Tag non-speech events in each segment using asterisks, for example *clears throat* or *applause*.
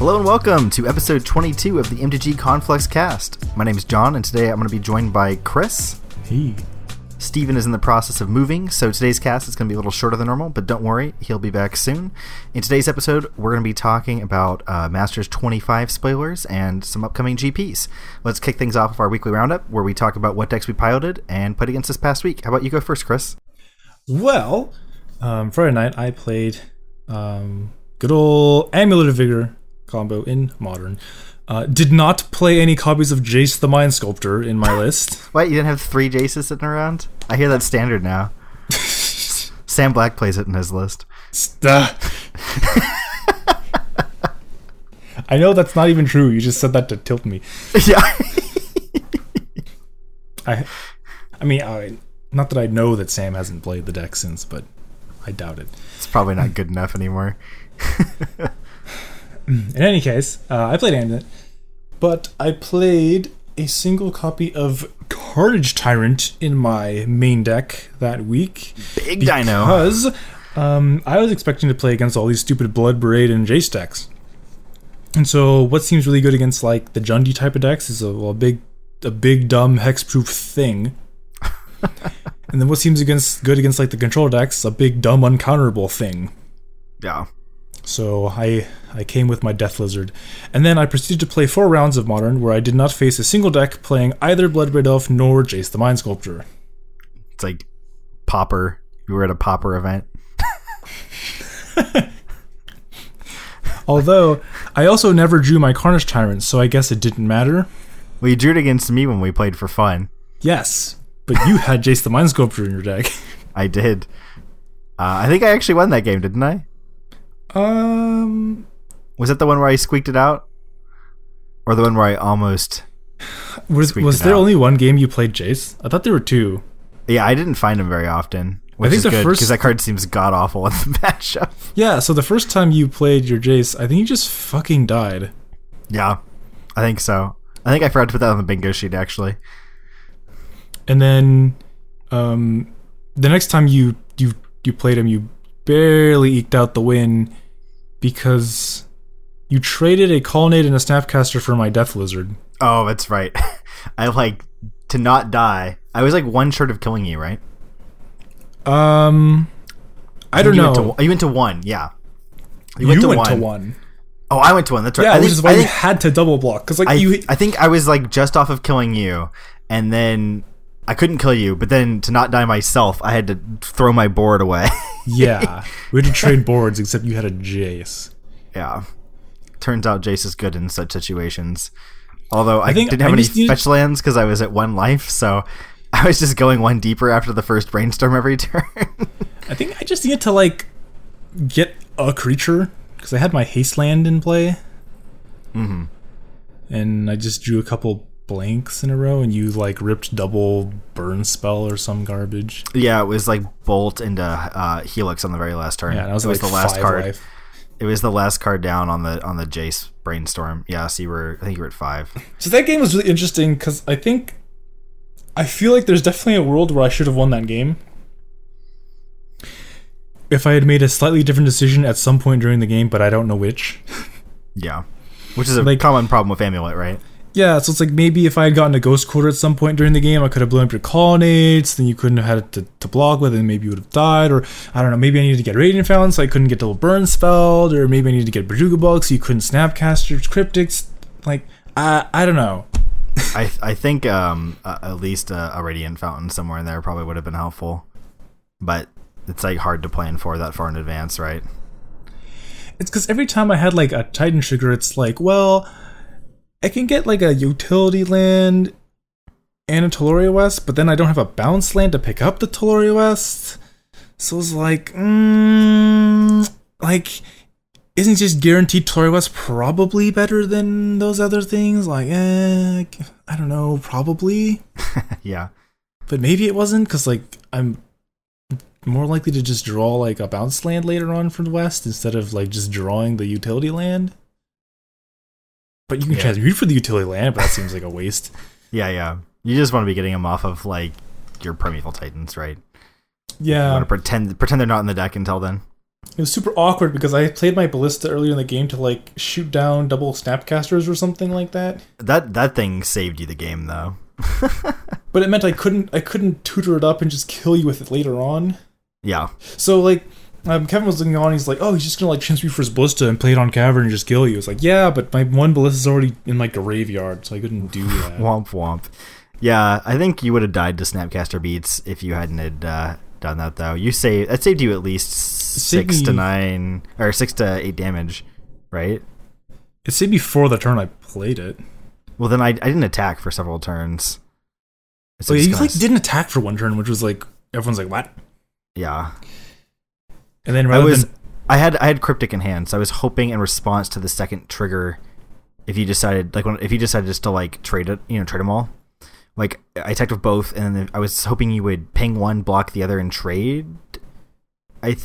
Hello and welcome to episode 22 of the MTG Conflux cast. My name is John, and today I'm going to be joined by Chris. Hey. Steven is in the process of moving, so today's cast is going to be a little shorter than normal, but don't worry, he'll be back soon. In today's episode, we're going to be talking about uh, Masters 25 spoilers and some upcoming GPs. Let's kick things off with our weekly roundup, where we talk about what decks we piloted and played against this past week. How about you go first, Chris? Well, um, Friday night I played um, good old Amulet of Vigor combo in Modern. Uh, did not play any copies of Jace the Mind Sculptor in my *laughs* list. What, you didn't have three Jaces sitting around? I hear that's standard now. *laughs* Sam Black plays it in his list. Stuh. *laughs* I know that's not even true. You just said that to tilt me. yeah. I, I mean, I, not that I know that Sam hasn't played the deck since, but I doubt it. It's probably not good enough anymore. *clears throat* In any case, uh, I played Amulet, but I played a single copy of Carnage Tyrant in my main deck that week. Big dino. Because um, I was expecting to play against all these stupid Bloodbraid and Jace decks. And so, what seems really good against like the Jundi type of decks is a, well, a big, a big dumb hexproof thing. *laughs* and then what seems against good against like the control decks, a big dumb uncounterable thing. Yeah. So I I came with my Death Lizard, and then I proceeded to play four rounds of Modern, where I did not face a single deck playing either Bloodbraid Elf nor Jace the Mind Sculptor. It's like Pauper. You were at a Pauper event. *laughs* Although I also never drew my Carnage Tyrant, so I guess it didn't matter. Well, you drew it against me when we played for fun. Yes, but you had Jace the Mind Sculptor in your deck. I did. Uh, I think I actually won that game, didn't I? Um, Was that the one where I squeaked it out? Or the one where I almost. was was there out. only one game you played Jace? I thought there were two. Yeah, I didn't find him very often. Which think is the good first- because that card seems god awful in the *laughs* matchup. Yeah, so the first time you played your Jace, I think you just fucking died. Yeah, I think so. I think I forgot to put that on the bingo sheet actually. and then um, the next time you you you played him, you barely eked out the win because you traded a Colonnade and a Snapcaster for my Death Lizard. Oh, that's right. *laughs* I like to not die. I was like one short of killing you, right? Um, I don't you know. Went to, you went to one, yeah. you went, went, to, to, one. one. Oh, I went to one. That's right. Yeah, I which is why I you had to double block because like I, you. I think I was like just off of killing you, and then I couldn't kill you. But then to not die myself, I had to throw my board away. *laughs* yeah, we had to trade boards, except you had a Jace. yeah. Turns out Jace is good in such situations. Although I, think didn't have I any needed- fetch lands because I was at one life, so *laughs* I was just going one deeper after the first brainstorm every *laughs* turn. I think I just needed to like get a creature because I had my haste land in play. Mm-hmm. And I just drew a couple blanks in a row, and you like ripped double burn spell or some garbage. yeah, it was like bolt into uh, Helix on the very last turn. Yeah, I was it was the last card. life. It was the last card down on the on the Jace brainstorm. Yeah, so you were I think you were at five. So that game was really interesting because I think I feel like there's definitely a world where I should have won that game. If I had made a slightly different decision at some point during the game, but I don't know which. Yeah, which is a Like- common problem with Amulet, right? Yeah, so it's like maybe if I had gotten a ghost quarter at some point during the game, I could have blown up your colonnades, then you couldn't have had it to, to block with, and maybe you would have died. Or I don't know, maybe I needed to get Radiant Fountain, so I couldn't get double burn spelled, or maybe I needed to get Bojuka Bog, so you couldn't Snapcast your Cryptics. Like, I I don't know. *laughs* I I think um uh, at least a, a Radiant Fountain somewhere in there probably would have been helpful, but it's like hard to plan for that far in advance, right? It's because every time I had like a Titan Sugar, it's like, well, I can get like a utility land and a Tolaria West, but then I don't have a bounce land to pick up the Tolaria West. So it's like, mm, like, isn't just guaranteed Tolaria West probably better than those other things? Like, eh, I don't know, probably, *laughs* yeah, but maybe it wasn't because like I'm more likely to just draw like a bounce land later on from the west instead of like just drawing the utility land. But you can Yeah. transmute for the utility land, but that seems like a waste. *laughs* yeah, yeah. You just want to be getting them off of like your Primeval Titans, right? You Yeah, want to pretend pretend they're not in the deck until then. It was super awkward because I played my ballista earlier in the game to like shoot down double snapcasters or something like that. That that thing saved you the game though. *laughs* But it meant I couldn't I couldn't tutor it up and just kill you with it later on. Yeah. So like um, Kevin was looking on. He's like, "Oh, he's just gonna like chance me for his ballista and play it on cavern and just kill you." It's like, yeah, but my one ballista's already in my graveyard, so I couldn't do *laughs* that. Womp womp. Yeah, I think you would have died to Snapcaster beats if you hadn't had uh, done that though. You say that saved you at least saved six to nine or six to eight damage, right? It said before the turn I played it. Well, then I, I didn't attack for several turns. So Oh, yeah, you like didn't attack for one turn, which was like everyone's like, "What?" Yeah, And then I was. than I had I had cryptic in hand, so I was hoping in response to the second trigger, if you decided like when, if you decided just to like trade it, you know, trade them all. Like I attacked with both, and then I was hoping you would ping one, block the other, and trade. I th-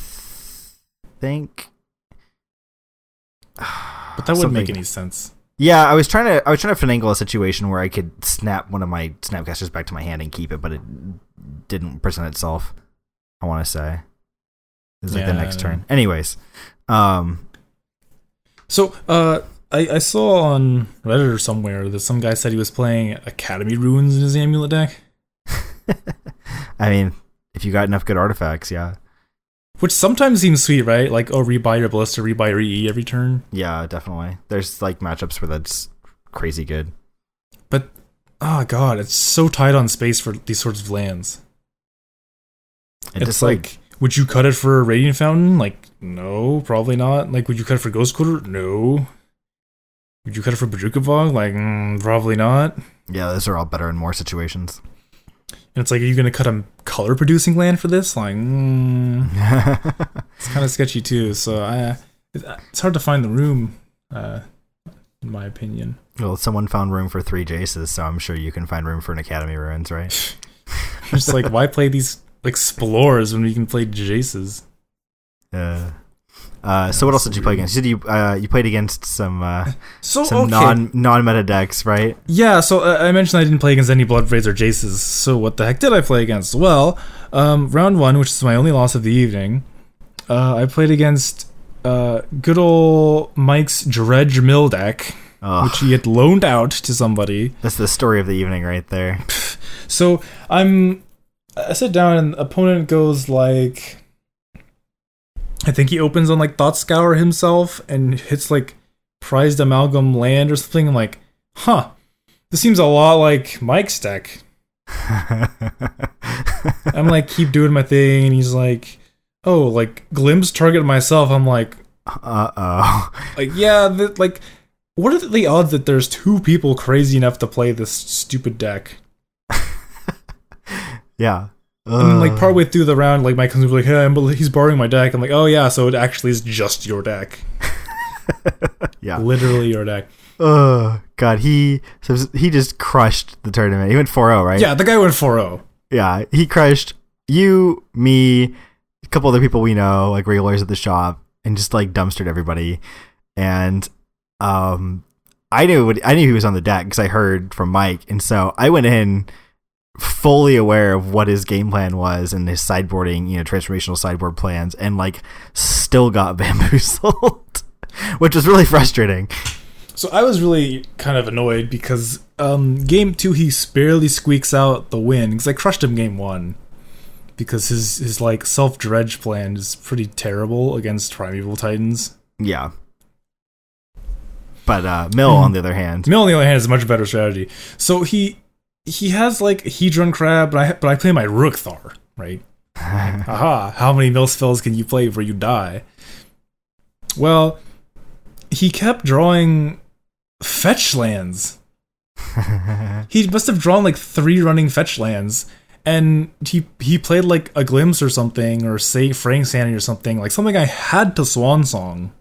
think. but that wouldn't make any sense. Yeah, I was trying to I was trying to finagle a situation where I could snap one of my snapcasters back to my hand and keep it, but it didn't present itself. I want to say was like the next turn. Anyways, um, So, uh, I, I saw on Reddit or somewhere that some guy said he was playing Academy Ruins in his amulet deck, *laughs* I mean, if you got enough good artifacts, yeah, which sometimes seems sweet, right? Like, oh, rebuy your ballista, rebuy your EE every turn. yeah, definitely. There's like matchups where that's crazy good. But, oh god, it's so tight on space for these sorts of lands. It it's just like, would you cut it for a Radiant Fountain? Like, no, probably not. Like, would you cut it for Ghost Quarter? No. Would you cut it for Bojuka Bog? Like, mm, probably not. yeah, those are all better in more situations. And it's like, are you going to cut a color producing land for this? Like, mm, *laughs* it's kind of sketchy too. So I, it's hard to find the room, uh, in my opinion. well, someone found room for three Jaces, so I'm sure you can find room for an Academy Ruins, right? *laughs* Just like, why play these explorers when we can play Jaces? Uh, uh, so what else did you play against? You said you uh, you played against some uh, *laughs* So some okay, non non meta decks, right? yeah. So uh, I mentioned I didn't play against any Bloodbraids or Jaces. So what the heck did I play against? Well, um, round one, which is my only loss of the evening, uh, I played against uh, good old Mike's Dredge Mill deck, Oh, which he had loaned out to somebody. that's the story of the evening right there. *laughs* So I'm I sit down and opponent goes like I think he opens on like Thought Scour himself and hits like prized amalgam land or something. I'm like, huh. This seems a lot like Mike's deck. *laughs* I'm like, keep doing my thing, and he's like, oh, like glimpse target myself. I'm like, uh oh. like yeah, th- like what are the odds that there's two people crazy enough to play this stupid deck? Yeah. And then, like partway through the round, like Mike comes over like, "Hey, I'm, he's borrowing my deck." I'm like, "Oh yeah, so it actually is just your deck, *laughs* yeah. literally your deck." Oh god, he so he just crushed the tournament. He went 4-0, right? Yeah, the guy went 4-0. Yeah, he crushed you, me, a couple other people we know, like regulars at the shop, and just like dumpstered everybody. And um, I knew what, I knew he was on the deck because I heard from Mike, and so I went in fully aware of what his game plan was and his sideboarding, you know, transformational sideboard plans, and like still got *laughs* bamboozled, which was really frustrating. So I was really kind of annoyed because um, game two he barely squeaks out the win because I crushed him game one because his his like self dredge plan is pretty terrible against primeval titans. Yeah. But uh, Mill, on the other hand, Mill on the other hand is a much better strategy. So he he has like Hedron Crab, but I but I play my Ruric Thar, right? *laughs* Aha! How many mill spells can you play before you die? Well, he kept drawing fetch lands. *laughs* he must have drawn like three running fetch lands, and he he played like a glimpse or something, or say Fraying Sanity or something, like something I had to swan song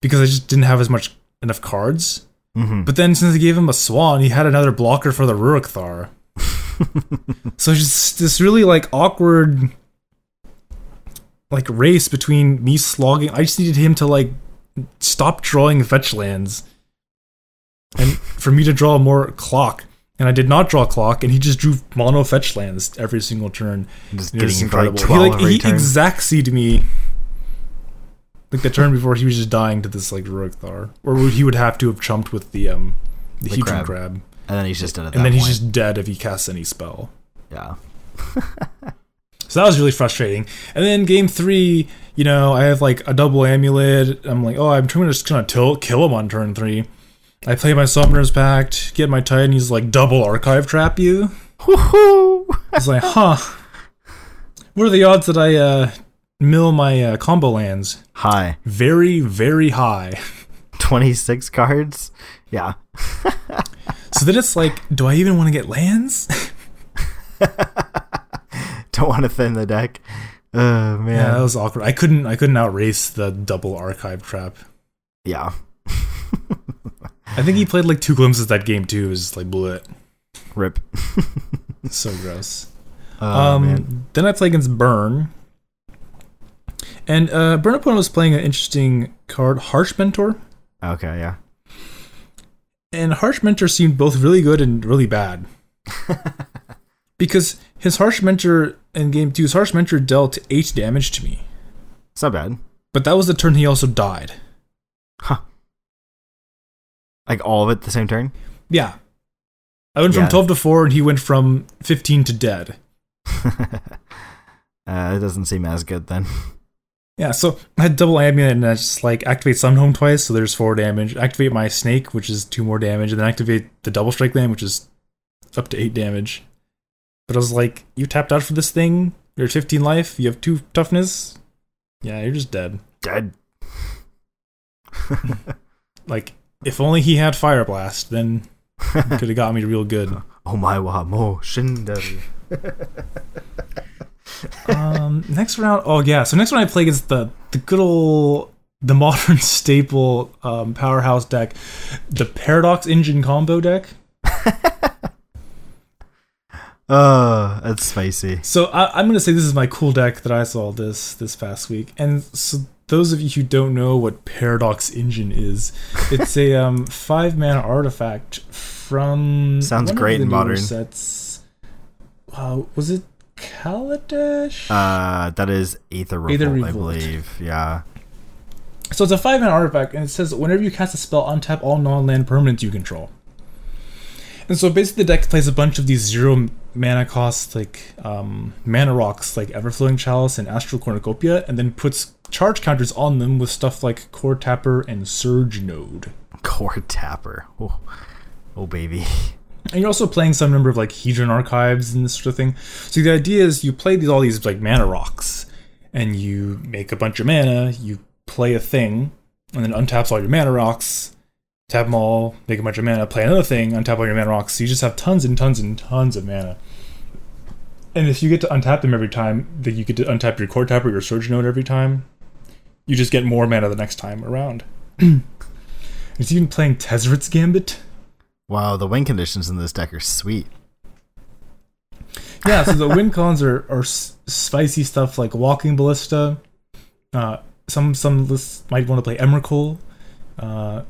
because I just didn't have as much enough cards. Mhm. But then since I gave him a swan, he had another blocker for the Ruric Thar. *laughs* so it's just this really like awkward like race between me slogging I just needed him to like stop drawing fetch lands and for me to draw more clock. And I did not draw clock, and he just drew mono fetch lands every single turn. just getting was you for like incredible. 12 he like he turn. exact me Like the turn before, he was just dying to this like Ruric or he would have to have chumped with the um the, The crab. crab. And then he's just dead and then he's just dead if he casts any spell. yeah. *laughs* So that was really frustrating. And then game three, you know, I have like a double amulet. I'm like, oh, I'm trying to just kind of till- kill him on turn three. I play my Summoner's Pact, get my Titan, he's like, double archive trap you. Woohoo! I was like, huh. What are the odds that I uh, mill my uh, combo lands? Hi. Very, very high. *laughs* 26 cards? Yeah. *laughs* So then it's like, do I even want to get lands? *laughs* Don't want to thin the deck. Oh, man, yeah, that was awkward. I couldn't, I couldn't outrace the double archive trap. Yeah. I think he played like two glimpses that game too. It was just like blew it. Rip. So gross. Oh, um, man. then I play against Burn. And uh, Burn opponent was playing an interesting card, Harsh Mentor. Okay, yeah. And Harsh Mentor seemed both really good and really bad. *laughs* because his Harsh Mentor in game two, his Harsh Mentor dealt 8 damage to me. It's not bad. But that was the turn he also died. Huh. Like all of it the same turn? Yeah. I went from Yeah. 12 to 4 and he went from 15 to dead. *laughs* uh, it doesn't seem as good then. Yeah, so I had double amulet and I just like activate Sunhome twice, so there's four damage. Activate my snake, which is two more damage, and then activate the double strike land, which is up to eight damage. But I was like, you tapped out for this thing. You're at 15 life. You have two toughness. Yeah, you're just dead. Dead. *laughs* Like, if only he had Fire Blast, then *laughs* could have got me real good. oh my wa mo shinderu. *laughs* Um, next round. Oh yeah, so next round I play against the the good old the *laughs* modern staple um, powerhouse deck, the Paradox Engine combo deck. *laughs* Oh, that's spicy. So I, I'm gonna say this is my cool deck that I saw this this past week. And so those of you who don't know what Paradox Engine is, it's a um, *laughs* five mana artifact from Sounds great in Modern. sets. Uh, was it Kaladesh? Uh, that is Aether Revolt, Aether I believe. Yeah. So it's a five mana artifact, and it says whenever you cast a spell, untap all non-land permanents you control. And so basically, the deck plays a bunch of these zero mana cost like um, mana rocks, like Everflowing Chalice and Astral Cornucopia, and then puts charge counters on them with stuff like Coretapper and Surge Node. Coretapper. Oh, oh baby. *laughs* And you're also playing some number of like Hedron archives and this sort of thing. So the idea is you play these all these like mana rocks, and you make a bunch of mana. You play a thing, and then untaps all your mana rocks. Tap them all, make a bunch of mana. Play another thing, untap all your mana rocks. So you just have tons and tons and tons of mana. And if you get to untap them every time, that you get to untap your coretapper your surge node every time, you just get more mana the next time around. *clears throat* it's even playing Tezzeret's Gambit. Wow, the win conditions in this deck are sweet. yeah, so the win cons are, are spicy stuff like Walking Ballista. Uh, some some lists might want to play Emrakul. Uh,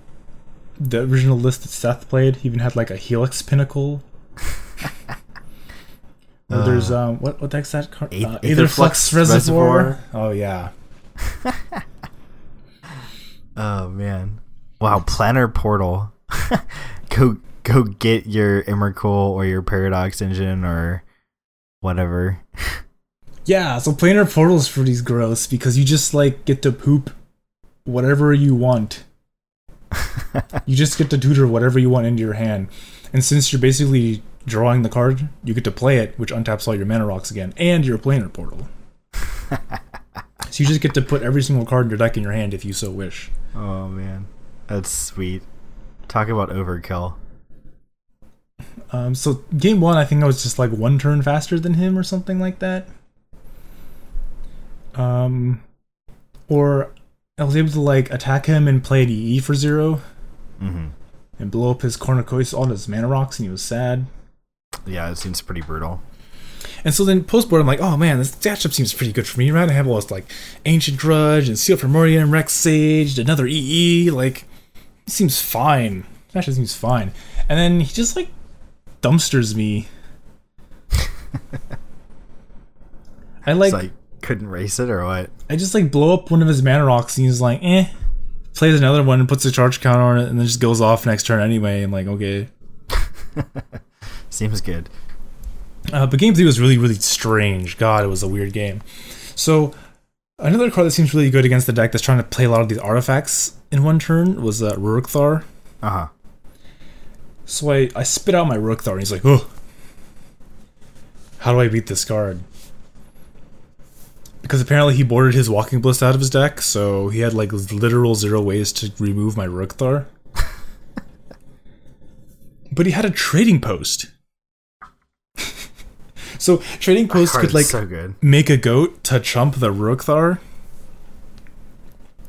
the original list that Seth played even had like a Helix Pinnacle. *laughs* Or there's um what what the heck's that card? Uh, Aetherflux Aetherflux Reservoir. Reservoir. Oh yeah. *laughs* Oh man. Wow, Planar Portal. *laughs* go go get your Emrakul or your Paradox engine or whatever. Yeah, so planar portal is pretty gross because you just like get to poop whatever you want. *laughs* you just get to tutor whatever you want into your hand. And since you're basically drawing the card, you get to play it, which untaps all your mana rocks again, and your planar portal. *laughs* so you just get to put every single card in your deck in your hand if you so wish. Oh man. That's sweet. Talk about overkill. Um, so game one, I think I was just like one turn faster than him or something like that. Um, or I was able to like attack him and play an EE for zero hmm and blow up his cornucopia on his mana rocks, and he was sad. Yeah, it seems pretty brutal. And so then post board, I'm like, oh man, this matchup seems pretty good for me, right? I have all this like Ancient Grudge and Seal Primordia and Rec Sage, another EE, like it seems fine. Matchup seems fine. And then he just like dumpsters me. *laughs* I like, like couldn't race it or what? I just like blow up one of his mana rocks and he's like, eh. Plays another one and puts a charge counter on it and then just goes off next turn anyway. And like, okay. *laughs* Seems good. Uh, but game three was really, really strange. God, it was a weird game. So another card that seems really good against the deck that's trying to play a lot of these artifacts in one turn was uh, Ruric Thar. Uh huh. So I, I spit out my Ruric Thar and he's like, oh, how do I beat this card? Because apparently he boarded his Walking Bliss out of his deck, so he had like literal zero ways to remove my Ruric Thar. *laughs* but he had a trading post. *laughs* so trading post could like so make a goat to chump the Ruric Thar.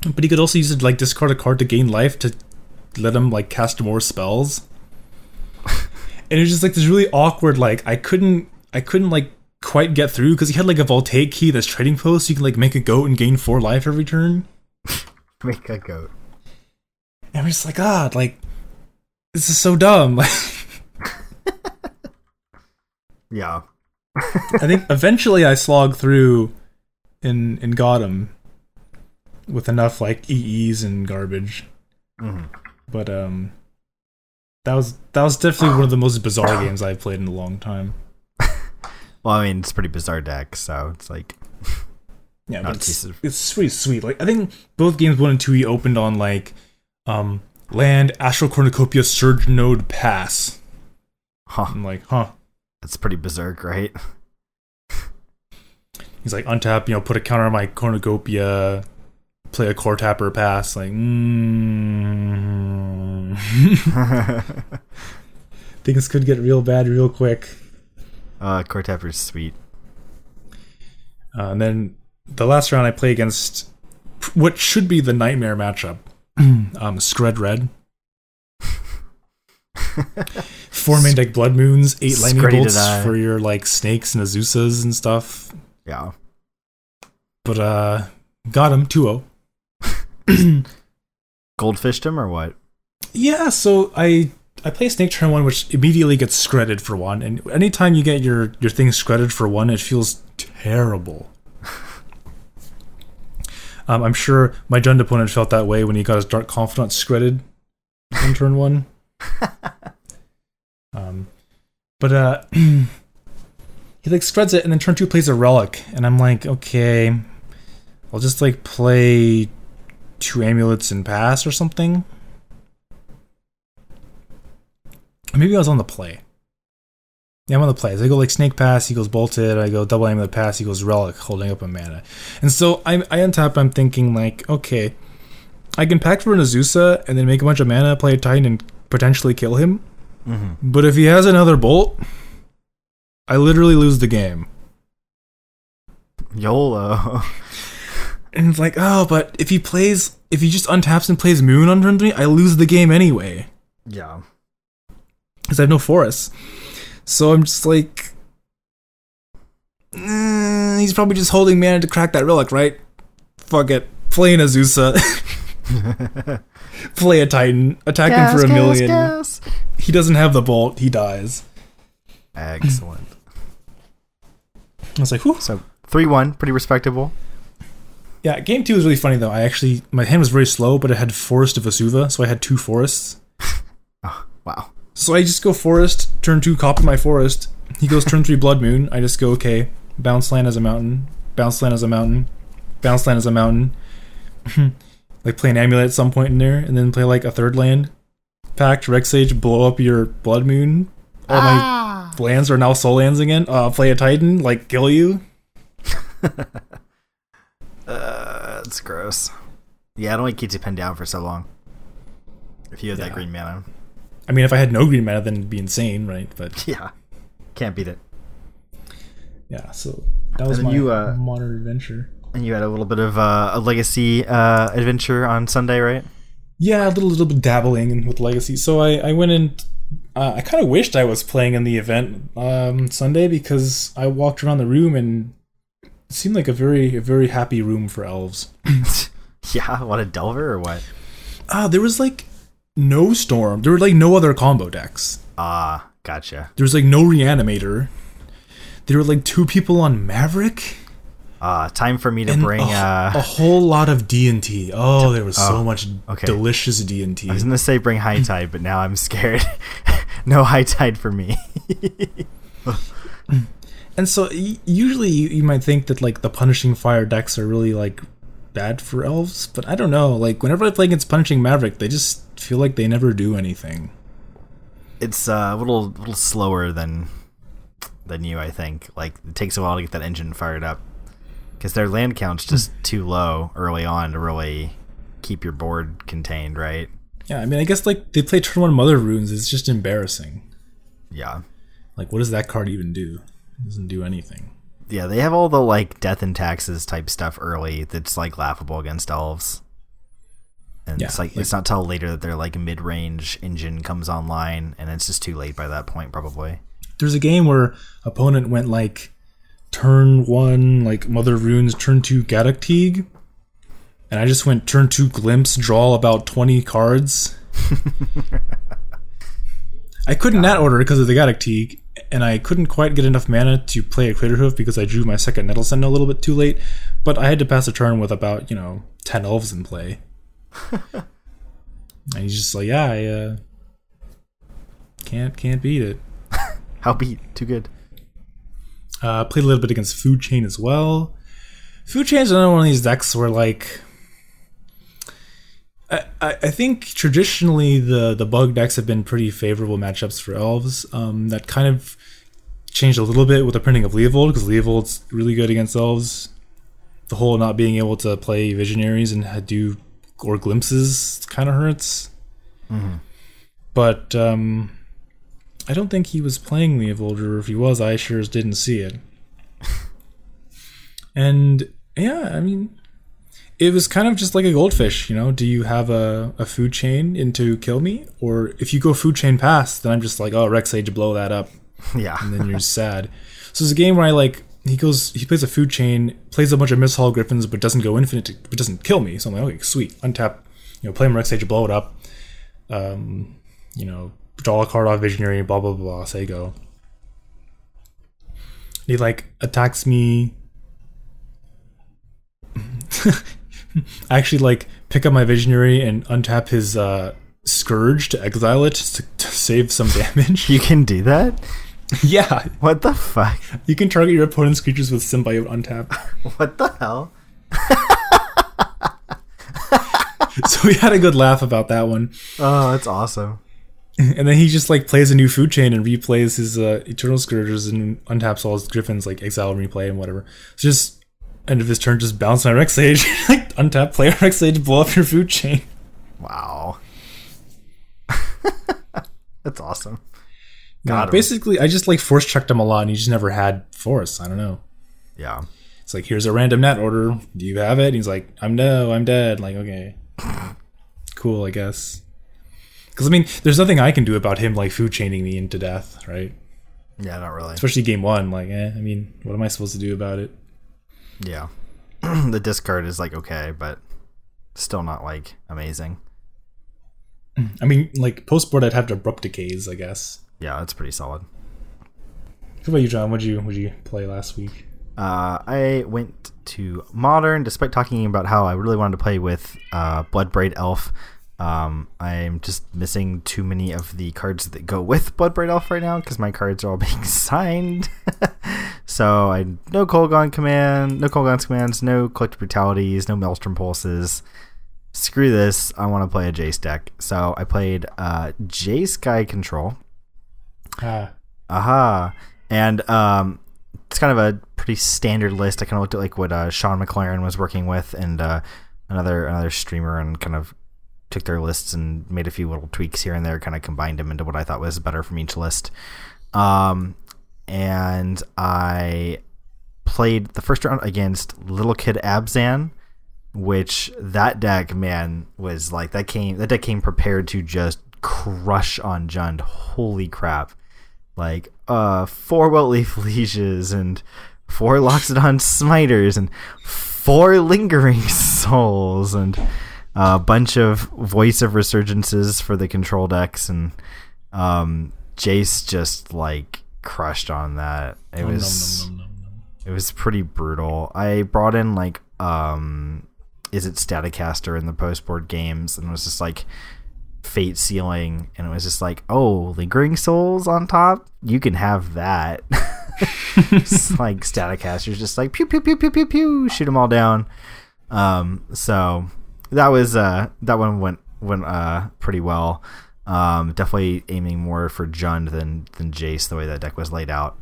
But he could also use it to like discard a card to gain life to let him like cast more spells. And it was just like this really awkward like I couldn't I couldn't like quite get through because he had like a voltaic key that's trading post so you can like make a goat and gain four life every turn. *laughs* Make a goat. And I'm just like, ah, like this is so dumb. *laughs* Yeah. I think *laughs* eventually I slogged through and and got him with enough like EEs and garbage. Mhm. But um that was that was definitely one of the most bizarre games I've played in a long time. *laughs* Well, I mean, it's a pretty bizarre deck, so it's like *laughs* Yeah, but it's, it's pretty sweet. Like I think both games one and two E opened on like um land Astral Cornucopia Surge Node Pass. huh. I'm like, huh. That's pretty berserk, right? *laughs* He's like untap, you know, put a counter on my cornucopia, play a coretapper pass, like mm. *laughs* things could get real bad real quick. uh, Coretapper's sweet. Uh, and then the last round I play against what should be the nightmare matchup. *clears throat* um Skred Red. *laughs* Four main deck blood moons, eight lightning Screddy bolts for your like snakes and Azusas and stuff. Yeah. But uh got him 2-0. *clears throat* Goldfished him or what? Yeah, so I I play Snake Turn one, which immediately gets scredded for one, and anytime you get your your thing scredded for one, it feels terrible. *laughs* um, I'm sure my Jund opponent felt that way when he got his Dark Confidant scredded in turn one. *laughs* um, but uh, *clears throat* he like spreads it, and then turn two plays a relic, and I'm like, okay, I'll just like play two amulets and pass or something. Maybe I was on the play. Yeah, I'm on the play. So I go like snake pass, he goes bolted. I go double amulet pass, he goes relic, holding up a mana. And so I, I untap. I'm thinking like, okay, I can pack for an Azusa and then make a bunch of mana, play a Titan, and potentially kill him. Mm-hmm. But if he has another bolt, I literally lose the game. YOLO. *laughs* And it's like, oh, but if he plays, if he just untaps and plays Moon on turn three, I lose the game anyway. yeah. because I have no forests. So I'm just like, "Mm, he's probably just holding mana to crack that relic, right? Fuck it, play an Azusa, *laughs* play a Titan, attack him for a million. He doesn't have the bolt, he dies. Excellent. I was like, whew. So three one, pretty respectable. Yeah, game two was really funny though. I actually my hand was very slow, but it had Forest of Asuva, so I had two forests. *laughs* Oh, wow. So I just go forest, turn two, copy my forest. He goes turn three, blood moon. I just go okay, bounce land as a mountain, bounce land as a mountain, bounce land as a mountain. *clears throat* like play an amulet at some point in there, and then play like a third land. Pact, Rec Sage, blow up your blood moon. All my lands are now soul lands again. Uh, play a Titan, like kill you. *laughs* Uh, that's gross. Yeah, I don't like keep pinned down for so long. If you have that green mana. I mean, if I had no green mana, then it'd be insane, right? But *laughs* Yeah. Can't beat it. yeah, so that was And my you, uh, modern adventure. And you had a little bit of uh, a legacy uh, adventure on Sunday, right? Yeah, a little little bit dabbling with Legacy. So I I went in. Uh, I kind of wished I was playing in the event um, Sunday because I walked around the room and it seemed like a very a very happy room for elves. *laughs* yeah, what a delver or what? Ah, there was like no storm. There were like no other combo decks. Ah, gotcha. There was like no reanimator. There were like two people on Maverick. Uh, time for me to And bring. a, uh, a whole lot of D and T. Oh, there was so oh, much okay. delicious D and T. I was gonna say bring high *laughs* tide, but now I'm scared. *laughs* no high tide for me. And so y- usually you, you might think that like the punishing fire decks are really like bad for elves, but I don't know. Like whenever I play against punishing maverick, they just feel like they never do anything. it's uh, a little little slower than than you, I think. Like it takes a while to get that engine fired up because their land count's just too low early on to really keep your board contained, right? Yeah, I mean, I guess like they play turn one mother runes. It's just embarrassing. Yeah. Like, what does that card even do? Doesn't do anything. Yeah, they have all the like death and taxes type stuff early that's like laughable against elves. And Yeah, it's like, like- it's not till later that their like mid range engine comes online and it's just too late by that point probably. There's a game where opponent went like turn one like mother runes, turn two Gaddock Teeg, and I just went turn two glimpse, draw about twenty cards. *laughs* I couldn't net order because of the Gaddock Teeg, and I couldn't quite get enough mana to play a Crater Hoof because I drew my second Nettle Sentinel a little bit too late. But I had to pass a turn with about you know ten elves in play, *laughs* and he's just like, yeah, I uh, can't can't beat it. *laughs* How beat? Too good. Uh, played a little bit against Food Chain as well. Food Chain is another one of these decks where like I, I think traditionally the the bug decks have been pretty favorable matchups for elves. Um, that kind of changed a little bit with the printing of Leovold because Leovold's really good against elves. The whole not being able to play visionaries and do or glimpses kind of hurts. But um, I don't think he was playing Leovold, or if he was, I sure as didn't see it. *laughs* and yeah, I mean, it was kind of just like a goldfish, you know. Do you have a, a food chain into kill me, or if you go food chain past, then I'm just like, oh, Rec Sage, blow that up, *laughs* Yeah. and then you're sad. So it's a game where I like he goes, he plays a food chain, plays a bunch of Misthollow Griffins, but doesn't go infinite, but doesn't kill me. So I'm like, okay, sweet, untap, you know, play him Rec Sage, blow it up. Um, you know, draw a card off Visionary, blah blah blah. Say go. He like attacks me. *laughs* I actually like pick up my Visionary and untap his uh, Scourge to exile it to, to save some *laughs* damage. You can do that? yeah, What the fuck? you can target your opponent's creatures with Symbiote untap. *laughs* What the hell? *laughs* so we had a good laugh about that one. Oh, that's awesome. And then he just like plays a new food chain and replays his uh, Eternal Scourges and untaps all his Griffins, like exile and replay and whatever. So just end of his turn, just bounce my Rec Sage, *laughs* like untap, play a Rec Sage, blow up your food chain. Wow. *laughs* that's awesome. Yeah, Got him. basically, I just like force checked him a lot, and he just never had force. I don't know. Yeah. It's like here's a random net order. Do you have it? And he's like, I'm no, I'm dead. Like okay, *laughs* cool, I guess. Because I mean, there's nothing I can do about him like food chaining me into death, right? Yeah, not really. Especially game one. Like, eh, I mean, what am I supposed to do about it? Yeah. *clears throat* the discard is like okay, but still not like amazing. *clears throat* I mean, like post board, I'd have to abrupt decays, I guess. Yeah, that's pretty solid. What about you, John? What'd you what'd you play last week? Uh, I went to modern, despite talking about how I really wanted to play with uh, Bloodbraid Elf. Um, I'm just missing too many of the cards that go with Bloodbraid Elf right now because my cards are all *laughs* being signed. *laughs* so I no Kolaghan command, no Kolaghan's commands, no collective brutalities, no Maelstrom pulses. Screw this! I want to play a Jace deck. So I played uh, Jeskai Control. Ah, Aha. And um, it's kind of a pretty standard list. I kind of looked at like what uh, Sean McLaren was working with and uh, another another streamer and kind of took their lists and made a few little tweaks here and there, kind of combined them into what I thought was better from each list. Um, and I played the first round against Little Kid Abzan, which that deck, man, was like that came that deck came prepared to just crush on Jund. Holy crap. Like uh four Wilt-Leaf *laughs* Lieges and four Loxodon Smiters and four Lingering *laughs* Souls and a bunch of Voice of Resurgences for the control decks and um Jace just like crushed on that. It Nom, was nom, nom. It was pretty brutal. I brought in like um is it Staticaster in the post board games and it was just like fate sealing and it was just like, oh, lingering souls on top? You can have that. *laughs* it's *laughs* like Staticaster's just like pew pew pew pew pew pew shoot them all down. Um so that was uh that one went went uh pretty well. Um definitely aiming more for Jund than than Jace the way that deck was laid out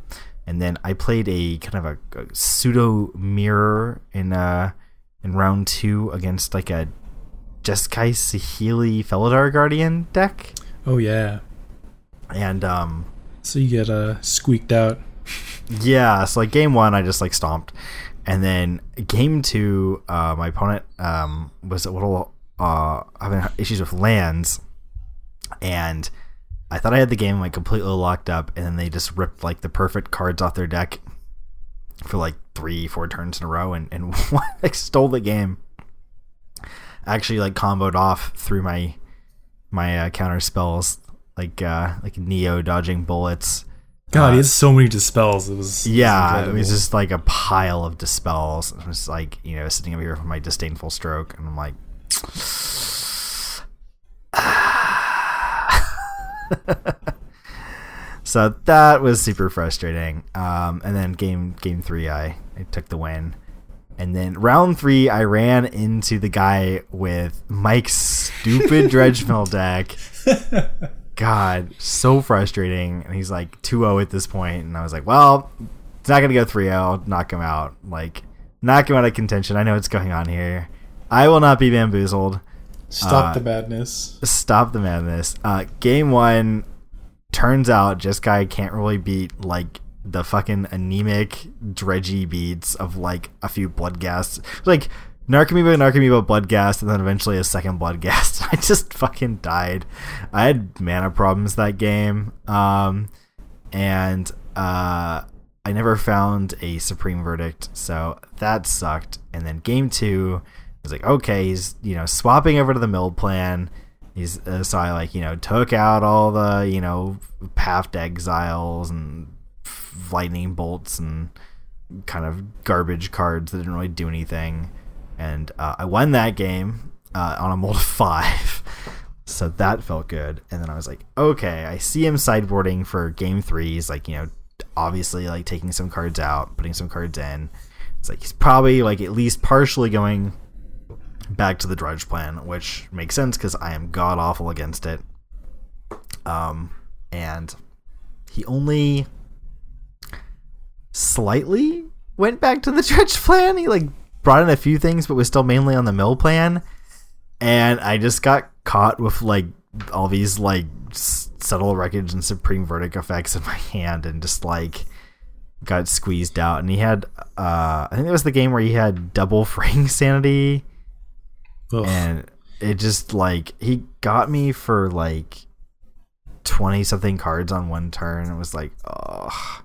and then I played a kind of a, a pseudo mirror in uh in round two against like a Jeskai Saheeli Felidar Guardian deck, Oh yeah. and um So you get uh squeaked out. *laughs* yeah, so like game one I just like stomped, and then game two uh my opponent um was a little uh having issues with lands, and I thought I had the game like completely locked up, and then they just ripped like the perfect cards off their deck for like three, four turns in a row, and and like stole the game. Actually, like comboed off through my my uh, counter spells, like uh like Neo dodging bullets. God, Uh, he has so many dispels. It was Yeah, it incredible. was just like a pile of dispels. It was like you know sitting over here for my disdainful stroke, and I'm like. *laughs* so that was super frustrating. Um, and then game game three, I, I took the win. And then round three, I ran into the guy with Mike's stupid *laughs* dredge mill deck. God, so frustrating. And he's like 2-0 at this point. and I was like, well, it's not gonna go 3-0. Knock him out. Like, knock him out of contention. I know what's going on here. I will not be bamboozled. Stop uh, the madness. Stop the madness. Uh, game one turns out just guy can't really beat like the fucking anemic dredgy beats of like a few Bloodghast like Narcomoeba, Narcomoeba, Bloodghast, and then eventually a second Bloodghast. *laughs* I just fucking died. I had mana problems that game, um, and uh, I never found a Supreme Verdict, so that sucked. And then game two, was like, okay, he's you know swapping over to the mill plan. He's uh, so I like you know took out all the you know path exiles and lightning bolts and kind of garbage cards that didn't really do anything and uh, I won that game uh, on a mold of *laughs* five. So that felt good. And then I was like, okay, I see him sideboarding for game three. He's like, you know, obviously like taking some cards out, putting some cards in. It's like he's probably like at least partially going back to the dredge plan, which makes sense because I am god awful against it. Um, and he only slightly went back to the *laughs* dredge plan. He like brought in a few things, but was still mainly on the mill plan. And I just got caught with like all these like subtle wreckage and supreme verdict effects in *laughs* my hand, and just like got squeezed out. And he had, uh, I think it was the game where he had double *laughs* fraying sanity, Ugh. and it just like he got me for like twenty something cards on one turn. It was like, oh.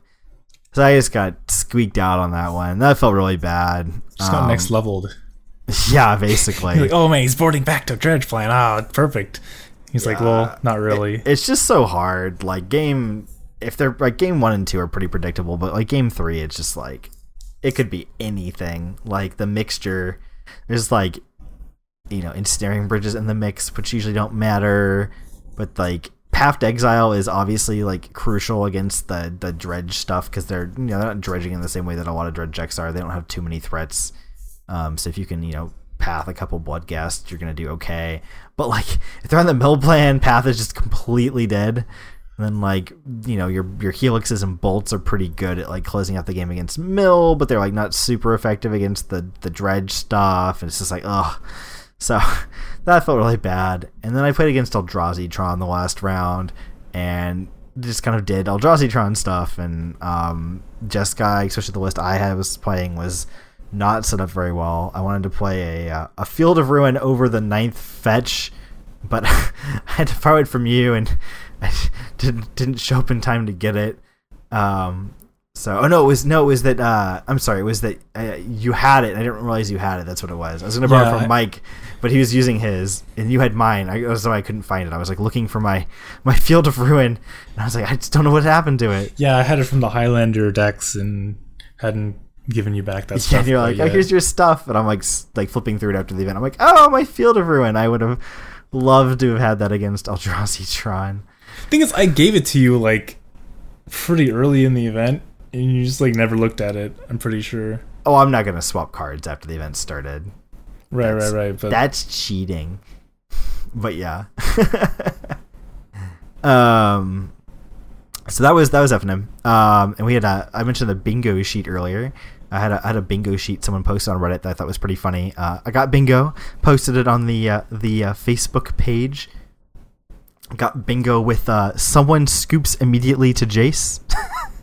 So I just got squeaked out on that one. That felt really bad. Just got Um, next leveled. *laughs* Yeah, basically. Like, oh man, he's boarding back to dredge plan. Ah, perfect. He's like, well, not really. it's just so hard. Like game, if they're like game one and two are pretty predictable, but like game three, it's just like it could be anything. Like the mixture, there's like you know ensnaring bridges in the mix, which usually don't matter, but like Path to Exile is obviously like crucial against the the dredge stuff because they're you know they're not dredging in the same way that a lot of dredge decks are. They don't have too many threats. Um, so if you can, you know, path a couple Bloodghasts, you're gonna do okay. But like *laughs* if they're on the mill plan, path is just completely dead. And then like you know your your helixes and bolts are pretty good at like closing out the game against mill, but they're like not super effective against the the dredge stuff. And it's just like ugh. So *laughs* that felt really bad. And then I played against Eldrazi the last round, and just kind of did Eldrazi stuff. And um, Jeskai, especially the list I had was playing, was not set up very well. I wanted to play a uh, a Field of Ruin over the ninth fetch, but *laughs* I had to borrow it from you, and *laughs* I didn't didn't show up in time to get it. Um, so, oh no, it was no, it was that. Uh, I'm sorry, it was that uh, you had it. I didn't realize you had it. That's what it was. I was gonna borrow Yeah, it from I- Mike, but he was using his, and you had mine. I so I couldn't find it. I was like looking for my my *laughs* Field of Ruin, and I was like, I just don't know what happened to it. Yeah, I had it from the Highlander decks and hadn't given you back that *laughs* Yeah, stuff. and you're like, oh, here's your stuff, and I'm like, like flipping through it after the event. I'm like, oh, my Field of Ruin. I would have loved to have had that against *laughs* Eldrazi Tron. thing is, I gave it to you like pretty early in the event, and you just like never looked at it. I'm pretty sure. Oh, I'm not gonna swap cards after the event started. Right, That's- right, right. But That's cheating. *laughs* But yeah. *laughs* um so that was that was FNM. Um and we had a I mentioned the bingo sheet earlier. I had a I had a bingo sheet someone posted on Reddit that I thought was pretty funny. Uh, I got bingo, posted it on the uh, the uh, Facebook page. Got bingo with uh, someone scoops immediately to Jace. *laughs*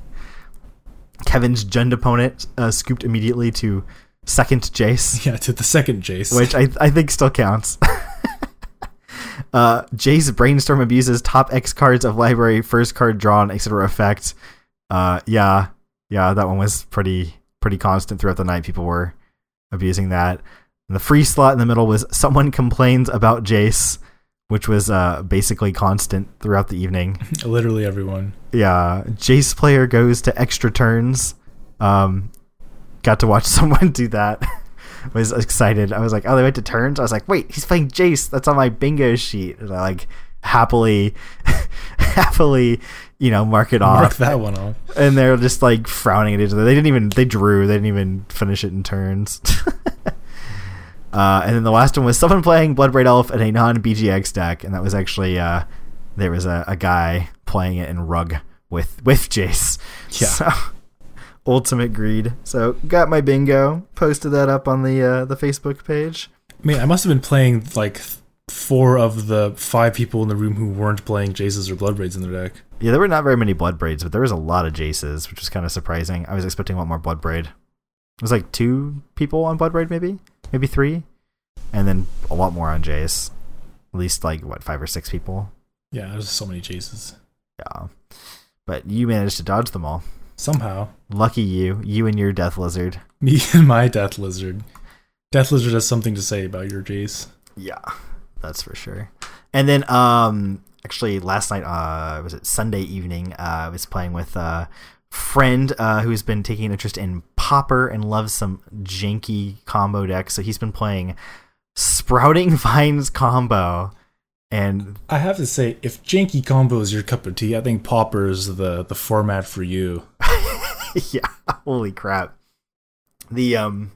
Kevin's Jund opponent uh, scooped immediately to second Jace *laughs* yeah, to the second Jace. which I, I think still counts. *laughs* uh, Jace's brainstorm abuses top X cards of library, first card drawn, etc. effect. Uh, yeah, yeah, that one was pretty pretty constant throughout the night. People were abusing that. And the free slot in the middle was someone *laughs* complains about Jace, which was uh, basically constant throughout the evening. *laughs* Literally everyone. Yeah, Jace player goes to extra turns. Um, got to watch *laughs* someone do that. *laughs* was excited. I was like, oh, they went to turns. I was like, wait, he's playing Jace. That's on my bingo sheet. And I like happily, happily, you know, mark it off. Mark off. that one off. And they're just like frowning at each other. They didn't even. They drew. They didn't even finish it in turns. Uh, and then the last one was someone playing Bloodbraid Elf in a non BGX deck, and that was actually uh, there was a, a guy playing it in Rug with with Jace. *laughs* Yeah. So, ultimate greed. So got my bingo. Posted that up on the uh, the Facebook page. I mean, I must have been playing like four of the five people in the room who weren't playing Jaces or Bloodbraids in their deck. Yeah, there were not very many Bloodbraids, but there was a lot of Jaces, which was kind of surprising. I was expecting a lot more Bloodbraid. It was like two people on Bloodbraid, maybe, maybe three, and then a lot more on Jace. At least like what five or six people. Yeah, there's so many Jaces. Yeah, but you managed to dodge them all. Somehow, Lucky you, you and your Death Lizard. *laughs* me and my Death Lizard. Death Lizard has something to say about your Jace. Yeah, that's for sure. And then, um, actually, last night, uh, was it Sunday evening? Uh, I was playing with a friend uh, who's been taking interest in Pauper and loves some janky combo decks. So he's been playing Sprouting *laughs* Vines combo, and I have to say, if janky combo is your cup of tea, I think pauper is the the format for you. *laughs* yeah, holy crap. The um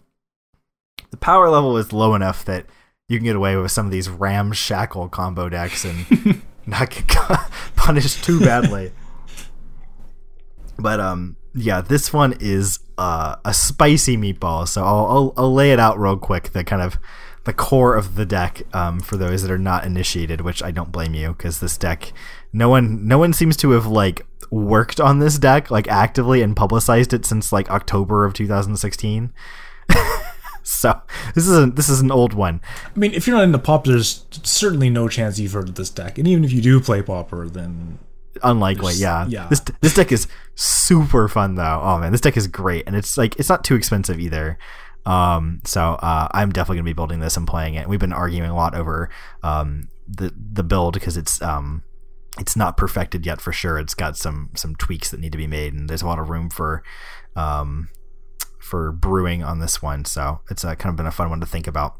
the power level is low enough that you can get away with some of these ramshackle combo decks and *laughs* not get punished too badly. but um yeah, this one is uh, a spicy meatball, so I'll, I'll I'll lay it out real quick. The kind of the core of the deck um, for those that are not initiated, which I don't blame you because this deck, no one no one seems to have like worked on this deck like actively and publicized it since like October of 2016. *laughs* so this is a, this is an old one. I mean, if you're not into Pauper, there's certainly no chance you've heard of this deck. And even if you do play pauper, then Unlikely, There's- yeah. yeah. This this deck is super fun though. Oh man, this deck is great, and it's like it's not too expensive either. Um, so uh, I'm definitely gonna be building this and playing it. We've been arguing a lot over um the the build because it's um it's not perfected yet for sure. It's got some some tweaks that need to be made, and there's a lot of room for um for brewing on this one. So it's uh, kind of been a fun one to think about.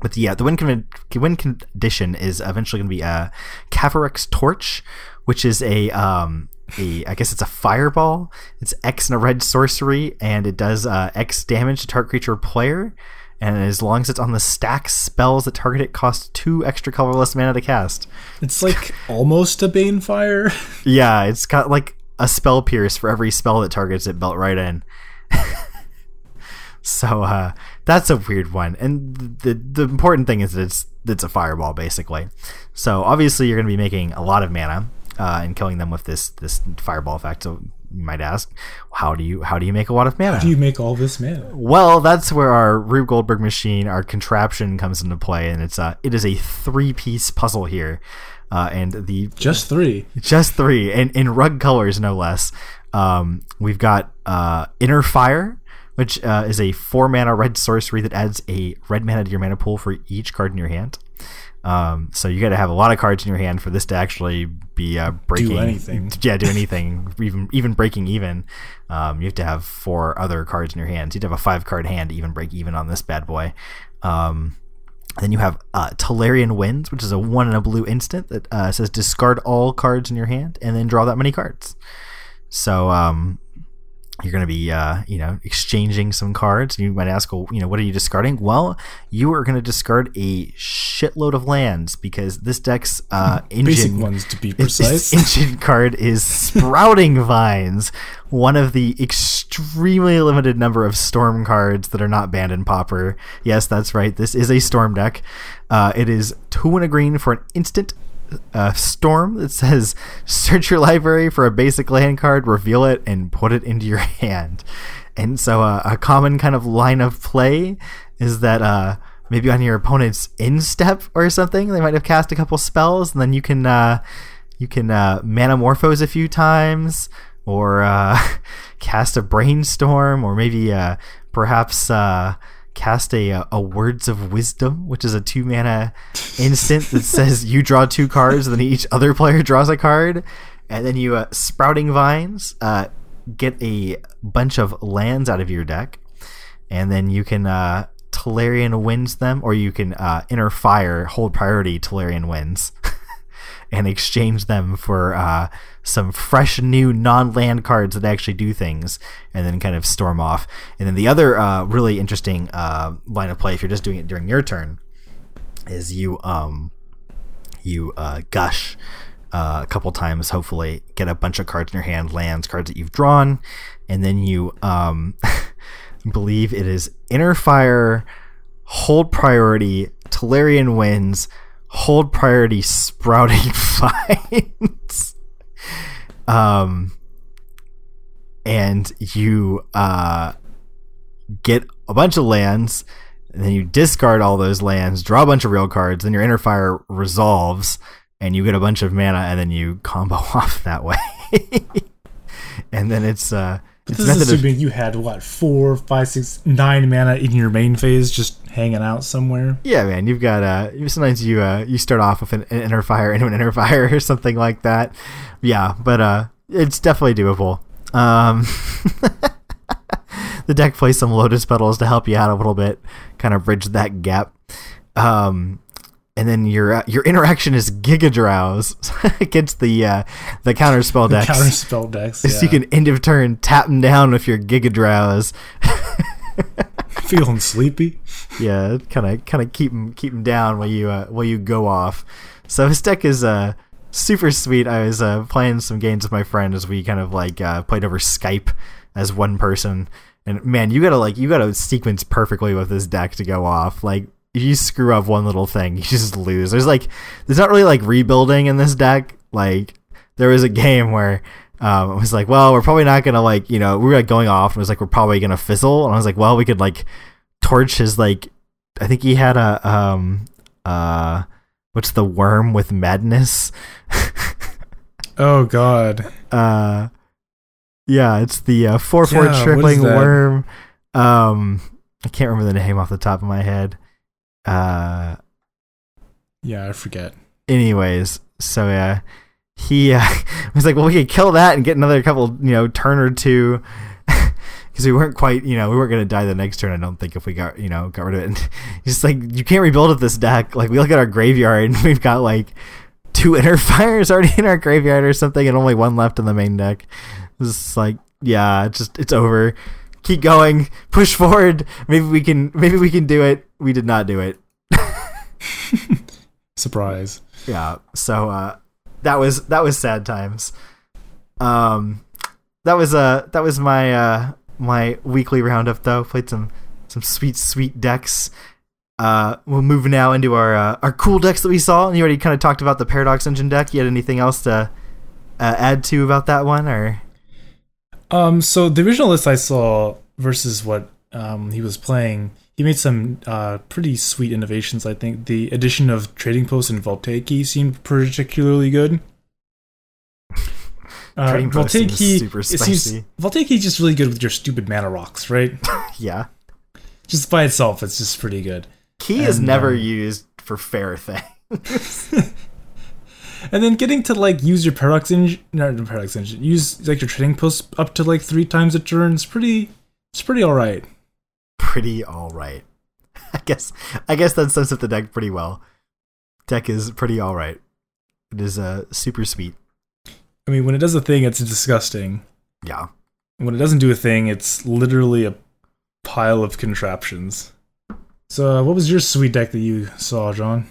But yeah, the win, con- win condition is eventually going to be a Kaervek's Torch, which is a um a I guess it's a fireball. It's X and a red sorcery, and it does uh, X damage to target creature or player. And as long as it's on the stack, spells that target it cost two extra colorless mana to cast. it's like *laughs* almost a Banefire. Yeah, it's got like a spell pierce for every spell that targets it built right in. *laughs* so uh, that's a weird one, and the the important thing is that it's it's a fireball basically. So obviously you're going to be making a lot of mana uh, and killing them with this this fireball effect. So you might ask, how do you how do you make a lot of mana? How do you make all this mana? Well, that's where our Rube Goldberg machine, our contraption, comes into play, and it's a it is a three piece puzzle here, uh, and the Just three. just three, and in rug colors no less. Um, we've got uh, Inner Fire, which uh, is a four mana red sorcery that adds a red mana to your mana pool for each card in your hand. Um, so you got to have a lot of cards in your hand for this to actually be uh, breaking anything. *laughs* Yeah, do anything, even even breaking even. Um, you have to have four other cards in your hands. You'd have a five card hand to even break even on this bad boy. Um, then you have uh, Tolarian Winds, which is a one and a blue instant that uh, says discard all cards in your hand and then draw that many cards. So um, you're going to be, uh, you know, exchanging some cards. You might ask, well, you know, what are you discarding? Well, you are going to discard a shitload of lands because this deck's uh, engine, Basic ones to be *laughs* precise. engine card is *laughs* Sprouting Vines, one of the extremely limited number of storm cards that are not banned in Pauper. Yes, that's right. This is a storm deck. Uh, it is two and a green for an instant uh, storm that says search your library for a basic land card, reveal it, and put it into your *laughs* hand. And so uh, a common kind of line of play is that uh, maybe on your opponent's end step or something, they might have cast a couple spells, and then you can uh, you can uh, manamorphose a few times, or uh, *laughs* cast a brainstorm, or maybe perhaps cast a uh, a words of wisdom, which is a two mana instant that *laughs* says you draw two cards, and then each other player draws a card, and then you uh, sprouting vines uh, get a bunch of lands out of your deck, and then you can uh, Tolarian Winds them, or you can uh, inner fire hold priority Tolarian Winds. *laughs* and exchange them for uh, some fresh new non-land cards that actually do things, and then kind of storm off. And then the other uh, really interesting uh, line of play, if you're just doing it during your turn, is you um, you uh, gush uh, a couple times, hopefully get a bunch of cards in your hand, lands, cards that you've drawn, and then you um, *laughs* believe it is inner fire, hold priority, Tolarian Winds, hold priority, sprouting *laughs* vines. Um, and you uh, get a bunch of lands, and then you discard all those lands, draw a bunch of real cards, then your inner fire resolves, and you get a bunch of mana, and then you combo *laughs* off that way. *laughs* and then it's uh, it's This is method of- assuming you had what four, five, six, nine mana in your main phase, just hanging out somewhere. Yeah, man, you've got uh sometimes you uh you start off with an, an inner fire into an inner *laughs* fire or something like that. Yeah, but uh it's definitely doable. Um *laughs* the deck plays some lotus petals to help you out a little bit, kind of bridge that gap. Um and then your uh, your interaction is Gigadrowse *laughs* against the uh, the counter spell decks. Counter spell decks. So you can end of turn tap them down with your Gigadrowse. *laughs* feeling sleepy. yeah, kind of kind of keep them keep him down while you uh, while you go off. So his deck is uh super sweet. I was uh, playing some games with my friend as we kind of like uh, played over Skype as one person. And man, you gotta like you gotta sequence perfectly with this deck to go off. Like you screw up one little thing, you just lose. There's like there's not really like rebuilding in this deck. Like there was a game where um, it was like, well, we're probably not gonna like, you know, we were like going off, and it was like, we're probably gonna fizzle, and I was like, well, we could like torch his like, I think he had a um uh, what's the worm with madness? *laughs* Oh God. uh, yeah, it's the uh, four four Yeah, tripling worm. Um, I can't remember the name off the top of my head. Uh, Yeah, I forget. anyways, so yeah, he uh, *laughs* was like, well, we could kill that and get another couple, you know, turn or two. *laughs* Because we weren't quite, you know, we weren't gonna die the next turn. I don't think if we got, you know, got rid of it. And *laughs* he's just like, you can't rebuild with this deck. Like we look at our graveyard and we've got like two inner fires already in our graveyard or something, and only one left in the main deck. It's just like, yeah, it's just it's over. Keep going, push forward. Maybe we can, maybe we can do it. We did not do it. *laughs* Surprise. yeah so uh that was that was sad times um that was uh that was my uh my weekly roundup though played some some sweet sweet decks uh we'll move now into our uh, our cool decks that we saw and you already kind of talked about the paradox engine deck you had anything else to uh, add to about that one or Um, so the original list I saw versus what um, he was playing, he made some uh, pretty sweet innovations. I think the addition of Trading Post and Voltaic seemed particularly good. Uh, Trading Post seems super seems- spicy. Just really good with your stupid mana rocks, right? *laughs* yeah just by itself, it's just pretty good. key is never um, used for fair things *laughs* and then getting to like use your paradox engine, not paradox engine, use like your trading post up to like three times a turn. It's pretty, it's pretty all right. Pretty all right. *laughs* I guess I guess that sums up the deck pretty well. Deck is pretty all right. It is uh super sweet. I mean, when it does a thing, it's disgusting. Yeah. When it doesn't do a thing, it's literally a pile of contraptions. So, uh, what was your sweet deck that you saw, John?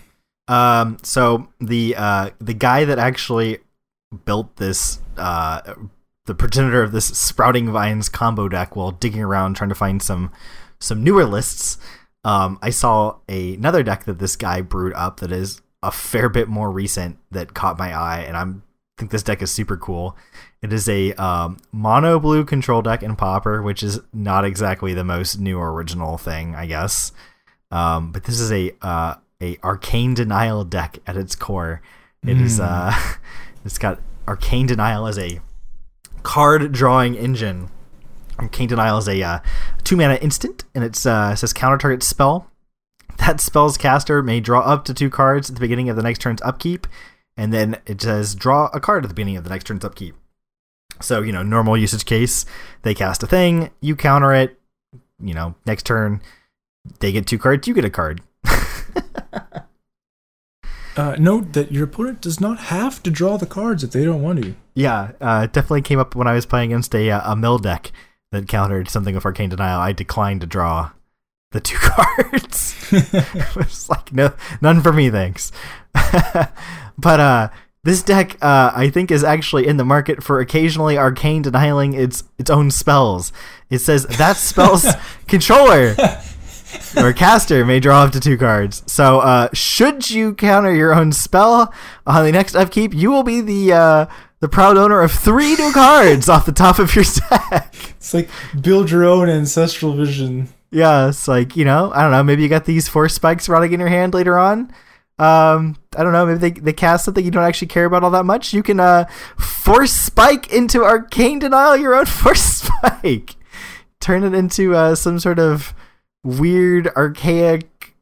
Um. So the uh the guy that actually built this uh the progenitor of this sprouting vines combo deck while digging around trying to find some some newer lists. Um, I saw a, another deck that this guy brewed up that is a fair bit more recent that caught my eye, and I'm think this deck is super cool. It is a um, mono blue control deck in Pauper, which is not exactly the most new or original thing, I guess. Um, but this is a uh, a arcane denial deck at its core. It is uh, *laughs* it's got arcane denial as a card drawing engine. Arcane denial is a uh, two mana instant, and it's uh, it says counter target spell. That spell's caster may draw up to two cards at the beginning of the next turn's upkeep, and then it says draw a card at the beginning of the next turn's upkeep. So, you know, normal usage case, they cast a thing, you counter it, you know, next turn, they get two cards, you get a card. *laughs* Uh, note that your opponent does not have to draw the cards if they don't want to. yeah, uh, it definitely came up when I was playing against a, uh, a mill deck that countered something with Arcane Denial. I declined to draw the two *laughs* cards. *laughs* it was like, no, none for me, thanks. but uh, this deck, uh, I think, is actually in the market for occasionally arcane denialing its its own spells. It says that spell's controller or caster may draw up to two cards. So, uh, should you counter your own spell on the next upkeep, you will be the uh, the proud owner of three new cards off the top of your deck. It's like build your own ancestral vision. Yeah, it's like you know, I don't know. Maybe you got these four spikes rotting in your hand later on. Um, I don't know. Maybe they they cast something you don't actually care about all that much. You can uh force spike into arcane denial your own force *laughs* spike. Turn it into uh some sort of weird archaic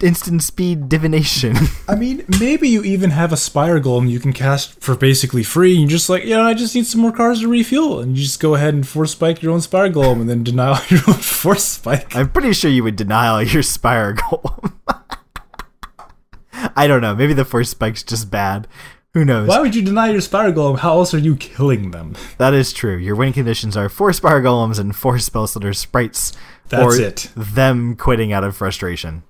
instant speed divination. *laughs* I mean, maybe you even have a Spire Golem you can cast for basically free. And you're just like, yeah, I just need some more cards to refuel. And you just go ahead and force spike your own Spire Golem and then denial *laughs* your own force spike. I'm pretty sure you would denial your Spire Golem. *laughs* I don't know. Maybe the force spike's just bad. Who knows? Why would you deny your Spire Golem? How else are you killing them? *laughs* That is true. Your win conditions are four Spire Golems and four Spellstutter Sprites. That's it. Them quitting out of frustration.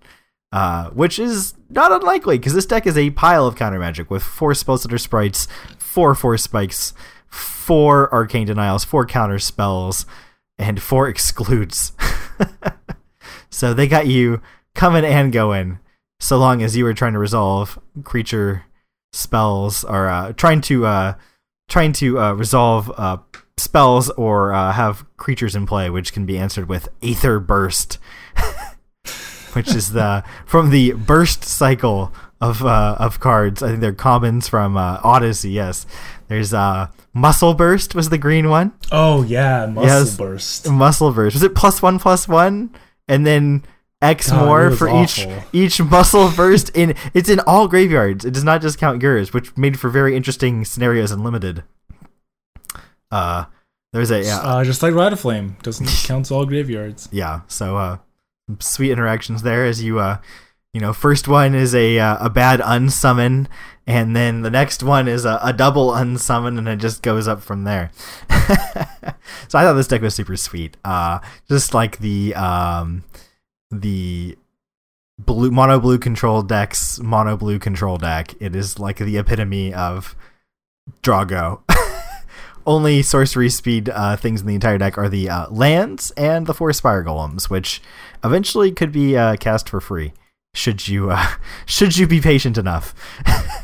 Uh, which is not unlikely, because this deck is a pile of counter magic with four Spellstutter Sprites, four Force Spikes, four Arcane Denials, four counter spells, and four Excludes. *laughs* so they got you coming and going, so long as you were trying to resolve creature spells or uh, trying to uh, trying to uh, resolve uh, spells or uh, have creatures in play, which can be answered with Aether Burst, *laughs* which is the from the burst cycle of uh, of cards. I think they're commons from Odyssey. Yes, there's uh, Muscle Burst was the green one. Oh yeah, muscle Yes. burst. Muscle Burst was it plus one plus one, and then X God, more for each awful. each muscle burst in it's in all graveyards. It does not just count yours, which made for very interesting scenarios in limited. Uh there's a yeah, Uh, just like Rite of Flame doesn't *laughs* count all graveyards. yeah, so uh sweet interactions there as you uh you know, first one is a uh, a bad unsummon and then the next one is a, a double unsummon and it just goes up from there. *laughs* so I thought this deck was super sweet. Uh just like the um the blue mono blue control decks mono blue control deck. It is like the epitome of draw-go. *laughs* Only sorcery speed uh, things in the entire deck are the uh, lands and the four spire golems which eventually could be uh, cast for free should you uh, *laughs* should you be patient enough. *laughs*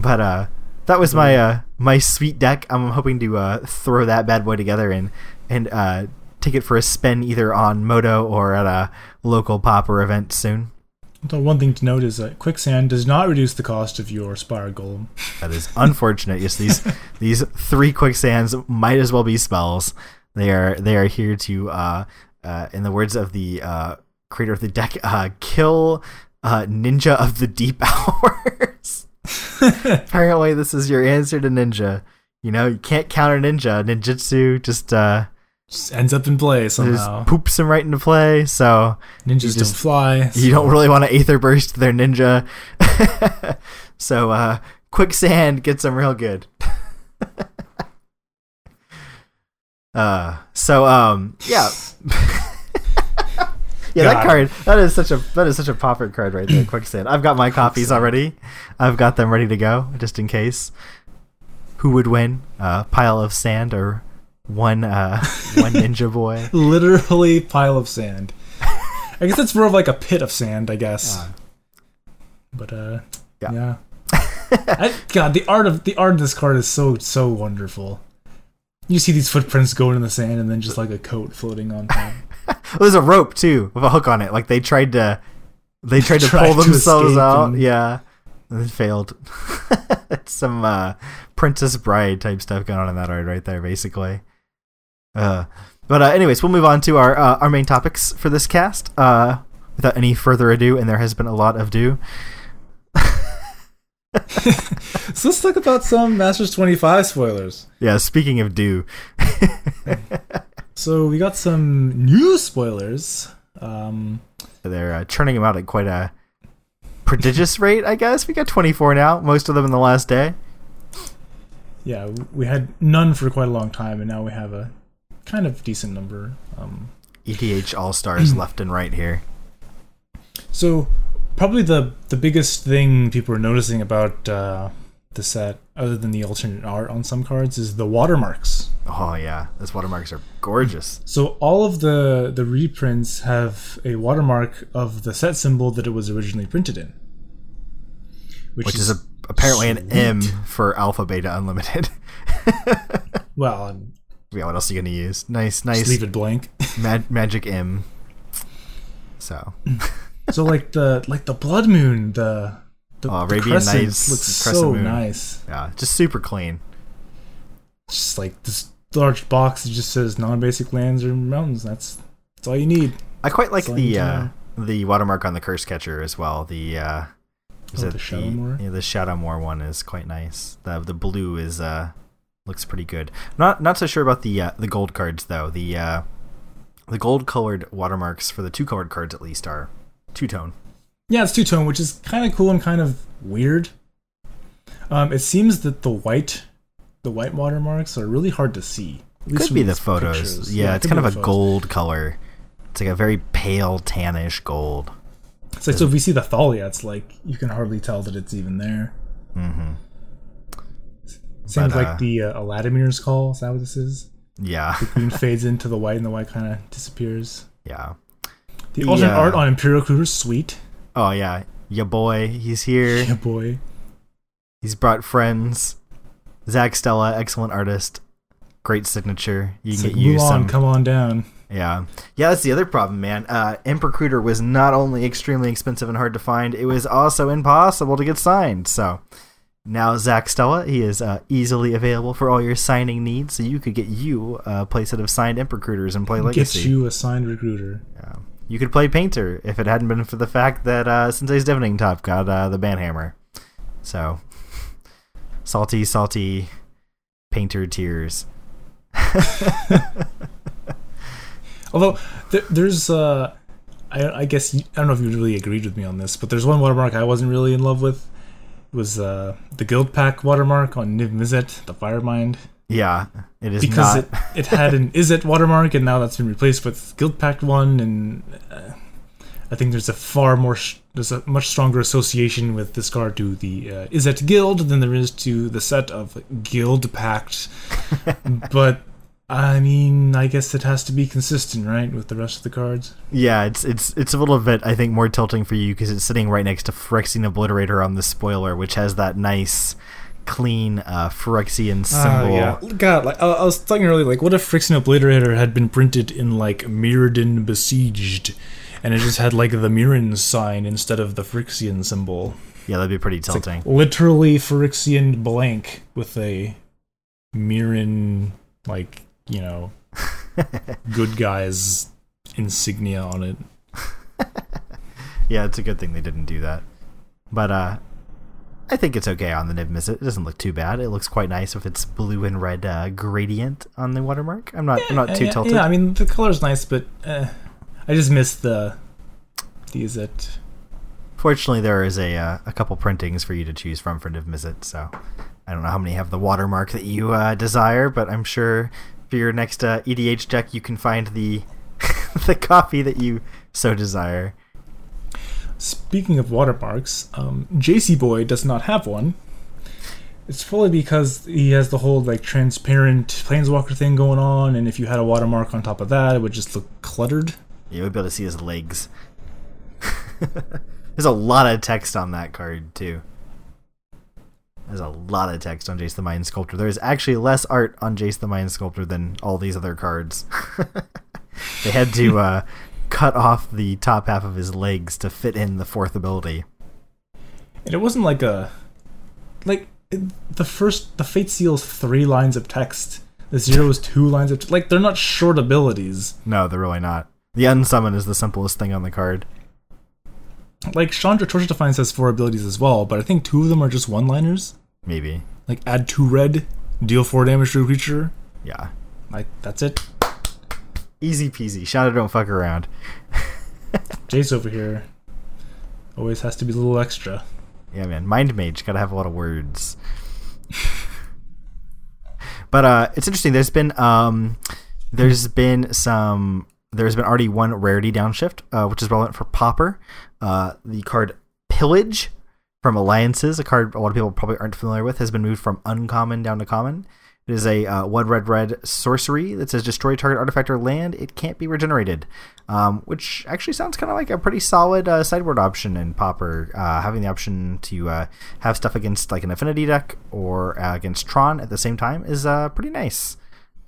But uh that was my uh my sweet deck. I'm hoping to uh throw that bad boy together and and uh take it for a spin either on moto or at a local pauper event soon The one thing to note is that quicksand does not reduce the cost of your Spire Golem. that is unfortunate yes these *laughs* these three quicksands might as well be spells they are they are here to uh uh in the words of the uh creator of the deck uh kill uh, Ninja of the Deep *laughs* Hours. *laughs* Apparently, this is your answer to Ninja. You know, you can't counter Ninja. Ninjutsu just uh, Just ends up in play just somehow. poops him right into play. So Ninjas just- don't fly. you don't really want to Aether Burst their Ninja. *laughs* so uh, Quicksand gets them real good. *laughs* uh, so um, yeah. *laughs* Yeah, that card that is such a that is such a pauper card right there, Quicksand. I've got my copies already. I've got them ready to go just in case. Who would win? Uh, pile of sand or one uh, *laughs* one ninja boy? Literally pile of sand. I guess it's more of like a pit of sand, I guess. Uh, But uh, Yeah. yeah. *laughs* I, God, the art of the art of this card is so so wonderful. You see these footprints going in the sand, and then just like a coat floating on top. *laughs* There's a rope too with a hook on it. Like they tried to, they tried to Tried pull to themselves out. and- Yeah, and it failed. it's some uh, Princess Bride type stuff going on in that art right there, basically. Uh, but uh, anyways, we'll move on to our uh, our main topics for this cast. Uh, without any further ado, and there has been a lot of do. *laughs* so let's talk about some Masters 25 spoilers. Yeah, speaking of do, So we got some new spoilers. Um, they're uh, churning them out at quite a prodigious rate. I guess we got 24 now. Most of them in the last day. yeah, we had none for quite a long time, and now we have a kind of decent number. Um, ETH All Stars *clears throat* left and right here. So probably the the biggest thing people are noticing about uh, the set, other than the alternate art on some cards, is the watermarks. Oh yeah, those watermarks are gorgeous. *clears throat* So all of the the reprints have a watermark of the set symbol that it was originally printed in, which, Which is a, apparently an. M for Alpha Beta Unlimited. *laughs* well, yeah, what else are you gonna use? Nice, just nice leave it blank. *laughs* mag- magic M. So *laughs* so like the like the blood moon, the the, Oh, the Arabian crescent Nights, looks crescent so moon. nice. yeah, just super clean. Just like this large box that just says non-basic lands or mountains. That's that's all you need. I quite like That's all you need the uh, the watermark on the Curse Catcher as well. The uh, is Oh, it the Shadowmoor? Yeah, the Shadowmoor one is quite nice. The the blue is uh looks pretty good. Not not so sure about the uh, the gold cards though. The uh, the gold colored watermarks for the two colored cards at least are two tone. Yeah, it's two tone, which is kind of cool and kind of weird. Um, it seems that the white, the white watermarks are really hard to see. Could be the photos. Yeah, it it's kind of a photos. gold color. It's like a very pale tannish gold. It's like so if we see the Thalia, it's like you can hardly tell that it's even there. hmm With But, uh, like the uh, Aladimir's call. Is that what this is? Yeah, the Green *laughs* fades into the white, and the white kind of disappears. yeah. The alternate uh, art on Imperial Recruiter, sweet. Oh yeah, ya boy, he's here. Yeah, boy. He's brought friends. Zack Stella, excellent artist, great signature. You It's can like, get used Mulan, some. come on down. Yeah, yeah. That's the other problem, man. Uh, Imperial Recruiter was not only extremely expensive and hard to find; it was also impossible to get signed. So now Zack Stella, he is uh, easily available for all your signing needs. So you could get you a place playset of signed imp recruiters and play Legacy. Gets you a signed recruiter. Yeah. You could play Painter if it hadn't been for the fact that uh, Sensei's Divining Top got uh, the Banhammer. So, salty, salty Painter tears. *laughs* Although there, there's, uh, I, I guess I don't know if you really agreed with me on this, but there's one watermark I wasn't really in love with. Was uh, the Guildpact watermark on Niv Mizzet, the Firemind, Yeah, it is because not. it, it had an *laughs* Izzet watermark, and now that's been replaced with Guildpact one, and uh, I think there's a far more, sh- there's a much stronger association with this card to the uh, Izzet Guild than there is to the set of Guild Pact. *laughs* but I mean, I guess it has to be consistent, right, with the rest of the cards. yeah, it's it's it's a little bit I think more tilting for you because it's sitting right next to Phyrexian Obliterator on the spoiler, which has that nice, clean uh, Phyrexian symbol. Ah, yeah. God, like I, I was thinking earlier, like, what if Phyrexian Obliterator had been printed in like Mirrodin Besieged, and it just had like the Mirran sign instead of the Phyrexian symbol? Yeah, that'd be pretty It's like, tilting. literally Phyrexian blank with a Mirran, like you know, good guys insignia on it. *laughs* yeah, it's a good thing they didn't do that. But uh, I think it's okay on the Niv Mizzet. It doesn't look too bad. It looks quite nice with its blue and red uh, gradient on the watermark. I'm not I'm not too yeah, tilted. Yeah, I mean the color's nice, but uh, I just missed the the Izzet. Fortunately, there is a uh, a couple printings for you to choose from for Niv Mizzet, so I don't know how many have the watermark that you uh, desire, but I'm sure for your next uh, EDH deck, you can find the *laughs* the copy that you so desire. Speaking of watermarks, um, Jace Boy does not have one. It's probably because he has the whole like transparent planeswalker thing going on, and if you had a watermark on top of that, it would just look cluttered. You would be able to see his legs. *laughs* There's a lot of text on that card too. There's a lot of text on Jace the Mind Sculptor. There's actually less art on Jace the Mind Sculptor than all these other cards. *laughs* they had to uh, cut off the top half of his legs to fit in the fourth ability. And it wasn't like a like the first the Fate Seal's three lines of text. The zero is two lines of t- like they're not short abilities. No, they're really not. The unsummon is the simplest thing on the card. Like Chandra Torch of Defiance has four abilities as well, but I think two of them are just one liners. Maybe. Like add two red, deal four damage to a creature. Yeah. Like that's it. Easy peasy. Shadow don't fuck around. *laughs* Jace over here always has to be a little extra. Yeah, man. Mind Mage gotta have a lot of words. but uh, it's interesting. There's been um, there's been some. There's been already one rarity downshift, uh, which is relevant for Pauper. Uh, the card Pillage from Alliances, a card a lot of people probably aren't familiar with, has been moved from uncommon down to common. It is a uh, one red red sorcery that says destroy target artifact or land. It can't be regenerated, um, which actually sounds kind of like a pretty solid uh, sideboard option in Pauper. Uh, having the option to uh, have stuff against like an affinity deck or uh, against Tron at the same time is uh, pretty nice.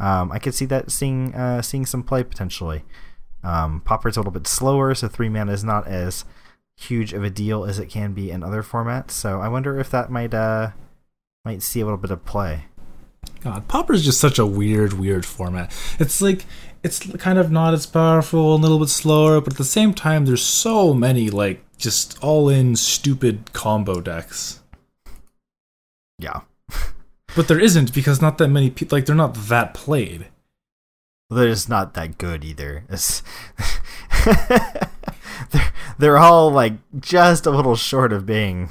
Um, I could see that seeing seeing some play potentially. Um, Pauper's a little bit slower, so three mana is not as huge of a deal as it can be in other formats. So I wonder if that might uh, might see a little bit of play. God, Pauper is just such a weird, weird format. It's like it's kind of not as powerful, and a little bit slower, but at the same time, there's so many like just all-in stupid combo decks. Yeah, *laughs* but there isn't because not that many people like they're not that played. Well, they're just not that good either. *laughs* *laughs* they're, they're all like just a little short of being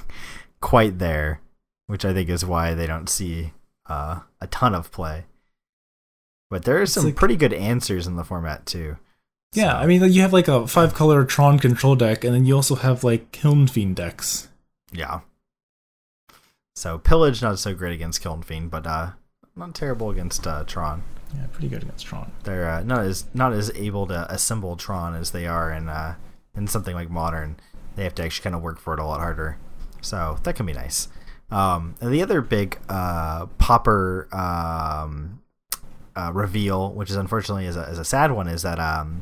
quite there, which I think is why they don't see uh, a ton of play. But there are some like, pretty good answers in the format too. Yeah, so. I mean, you have like a five color Tron control deck, and then you also have like Kiln Fiend decks. Yeah. So pillage not so great against Kiln Fiend, but uh, not terrible against uh, Tron. Yeah, pretty good against Tron. They're uh, not as not as able to assemble Tron as they are in uh, in something like Modern. They have to actually kind of work for it a lot harder. So that can be nice. Um, the other big uh, pauper um, uh, reveal, which is unfortunately is a, is a sad one, is that um,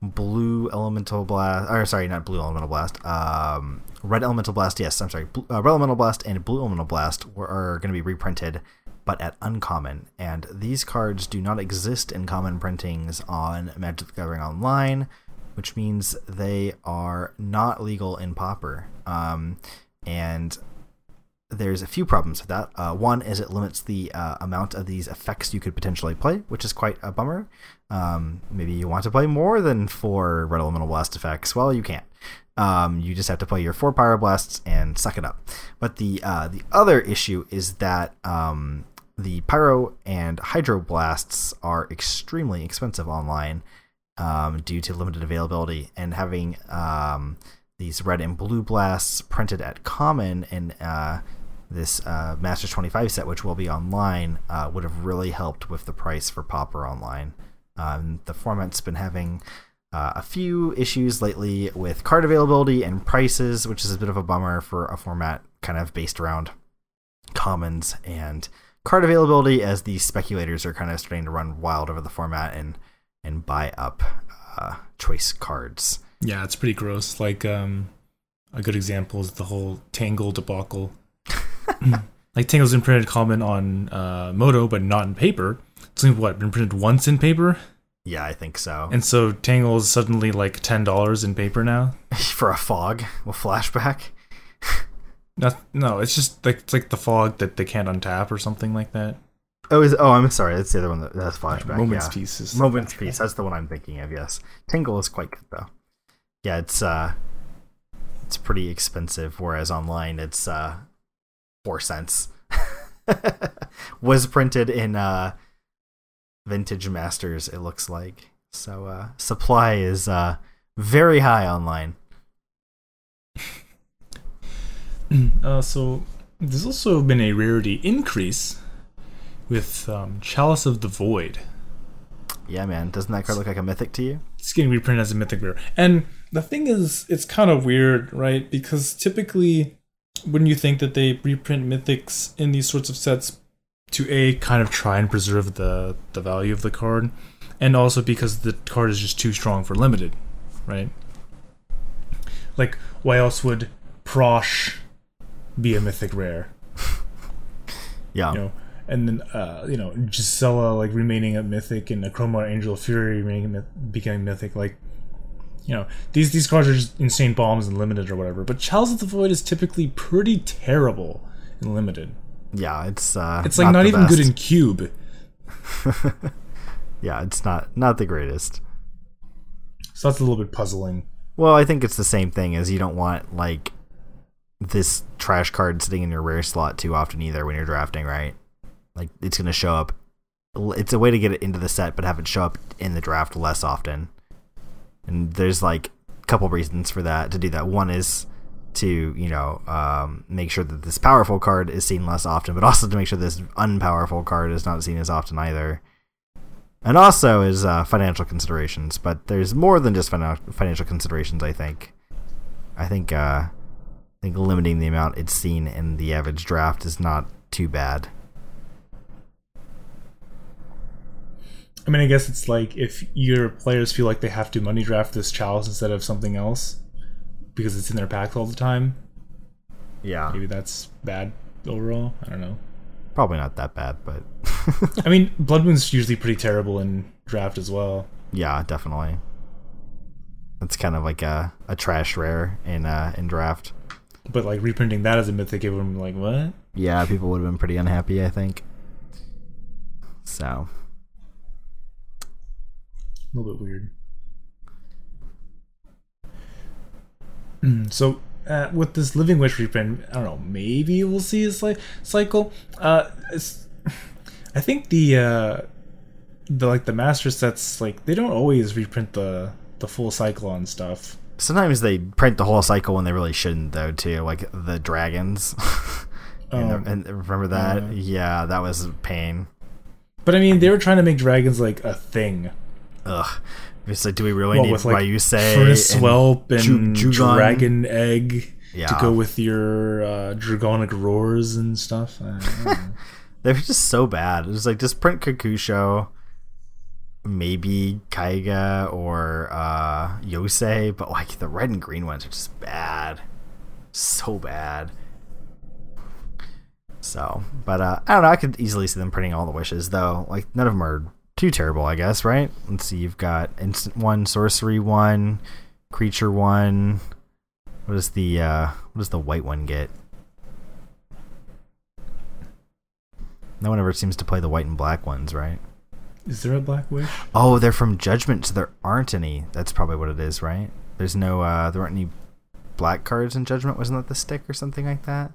blue elemental blast, or sorry, not blue elemental blast, um, red elemental blast. Yes, I'm sorry, blue, uh, red elemental blast and blue elemental blast were, are going to be reprinted, but at uncommon. And these cards do not exist in common printings on Magic the Gathering Online, which means they are not legal in Pauper. Um, and there's a few problems with that. Uh, one is it limits the uh, amount of these effects you could potentially play, which is quite a bummer. Um, maybe you want to play more than four Red Elemental Blast effects. Well, you can't. Um, you just have to play your four Pyroblasts and suck it up. But the uh, the other issue is that um, the Pyro and Hydro Blasts are extremely expensive online um, due to limited availability and having um, these red and blue blasts printed at common and uh, this uh, Masters 25 set, which will be online, uh, would have really helped with the price for Pauper online. Um, the format's been having uh, a few issues lately with card availability and prices, which is a bit of a bummer for a format kind of based around commons and card availability, as the speculators are kind of starting to run wild over the format and and buy up uh, choice cards. Yeah, it's pretty gross. Like um, a good example is the whole Tangle debacle *laughs* like Tangle's been printed common on uh, Moto, but not in paper. It's only what been printed once in paper. Yeah, I think so. And so Tangle is suddenly like ten dollars in paper now. *laughs* For a fog, a flashback. *laughs* No, no, it's just like it's like the fog that they can't untap or something like that. Oh, is oh, I'm sorry. That's the other one. That, that's flashback. Moments yeah. pieces. Moment's Peace. That's the one I'm thinking of. Yes, Tingle is quite good though. Yeah, it's uh, it's pretty expensive. Whereas online, it's uh, four cents. *laughs* Was printed in uh, Vintage Masters. It looks like so. Uh, supply is uh very high online. *clears throat* Uh, so there's also been a rarity increase with um, Chalice of the Void. Yeah, man. Doesn't that card look like a mythic to you? It's getting reprinted as a mythic rare. And the thing is, it's kind of weird, right? Because typically, wouldn't you think that they reprint mythics in these sorts of sets, to a kind of try and preserve the the value of the card, and also because the card is just too strong for limited, right? Like, why else would Prosh be a mythic rare? *laughs* Yeah. you know, and then uh, you know Gisela like remaining at mythic and Akroma Angel of Fury remaining myth- becoming mythic. Like, you know, these these cards are just insane bombs and limited or whatever. But Chalice of the Void is typically pretty terrible in limited. Yeah, it's uh, It's like not, the even good in cube. *laughs* Yeah, it's not not the greatest. So that's a little bit puzzling. Well, I think it's the same thing as you don't want like this trash card sitting in your rare slot too often either when you're drafting, right? Like it's going to show up. It's a way to get it into the set, but have it show up in the draft less often. And there's like a couple reasons for that to do that. One is to you know um, make sure that this powerful card is seen less often, but also to make sure this unpowerful card is not seen as often either and also is uh, financial considerations. But there's more than just finan- financial considerations. I think. I think. Uh, I think limiting the amount it's seen in the average draft is not too bad. I mean, I guess it's like if your players feel like they have to money draft this Chalice instead of something else because it's in their pack all the time. Yeah, Maybe that's bad overall. I don't know. probably not that bad, but *laughs* I mean, Blood Moon's usually pretty terrible in draft as well. yeah, definitely. It's kind of like a, a trash rare in uh, in draft. But like reprinting that as a mythic, it would be like, what? Yeah, people would have been pretty unhappy. I think. So A little bit weird. *clears throat* So uh, with this Living Wish reprint, I don't know. Maybe we'll see a sli- cycle. Uh, I think the uh, the like the master sets like they don't always reprint the the full cycle on stuff. sometimes they print the whole cycle when they really shouldn't, though. Too like the dragons. *laughs* and, Oh. the, and remember that? yeah, that was pain. But I mean, they were trying to make dragons like a thing. Ugh. It's like, do we really Well, need with like Ryusei furnace and whelp and Ju- dragon egg to go with your uh, draconic roars and stuff. I don't know. *laughs* They were just so bad. It was like just print Kokusho, maybe Keiga or uh, Yosei, but like the red and green ones are just bad, so bad. So, but uh, I don't know. I could easily see them printing all the wishes, though. Like none of them are too terrible, I guess. Right? Let's see. You've got instant one, sorcery one, creature one. What does the uh, what does the white one get? No one ever seems to play the white and black ones, right? Is there a black wish? Oh, they're from Judgment, so there aren't any. That's probably what it is, right? There's no, uh, there weren't any black cards in Judgment. Wasn't that the stick or something like that?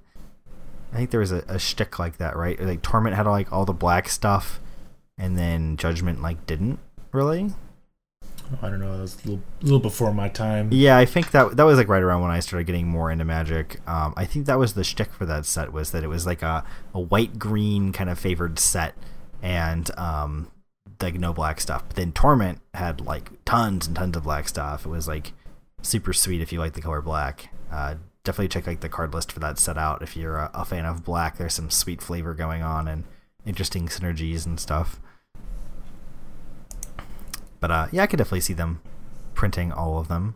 I think there was a, a shtick like that, right? Like Torment had like all the black stuff, and then Judgment like didn't really. I don't know. That was a little, little before my time. Yeah, I think that that was like right around when I started getting more into Magic. Um, I think that was the shtick for that set was that it was like a, a white green kind of favored set, and um, like no black stuff. But then Torment had like tons and tons of black stuff. It was like super sweet if you like the color black. Uh, definitely check like the card list for that set out if you're a, a fan of black. There's some sweet flavor going on and interesting synergies and stuff. But uh, yeah, I could definitely see them printing all of them.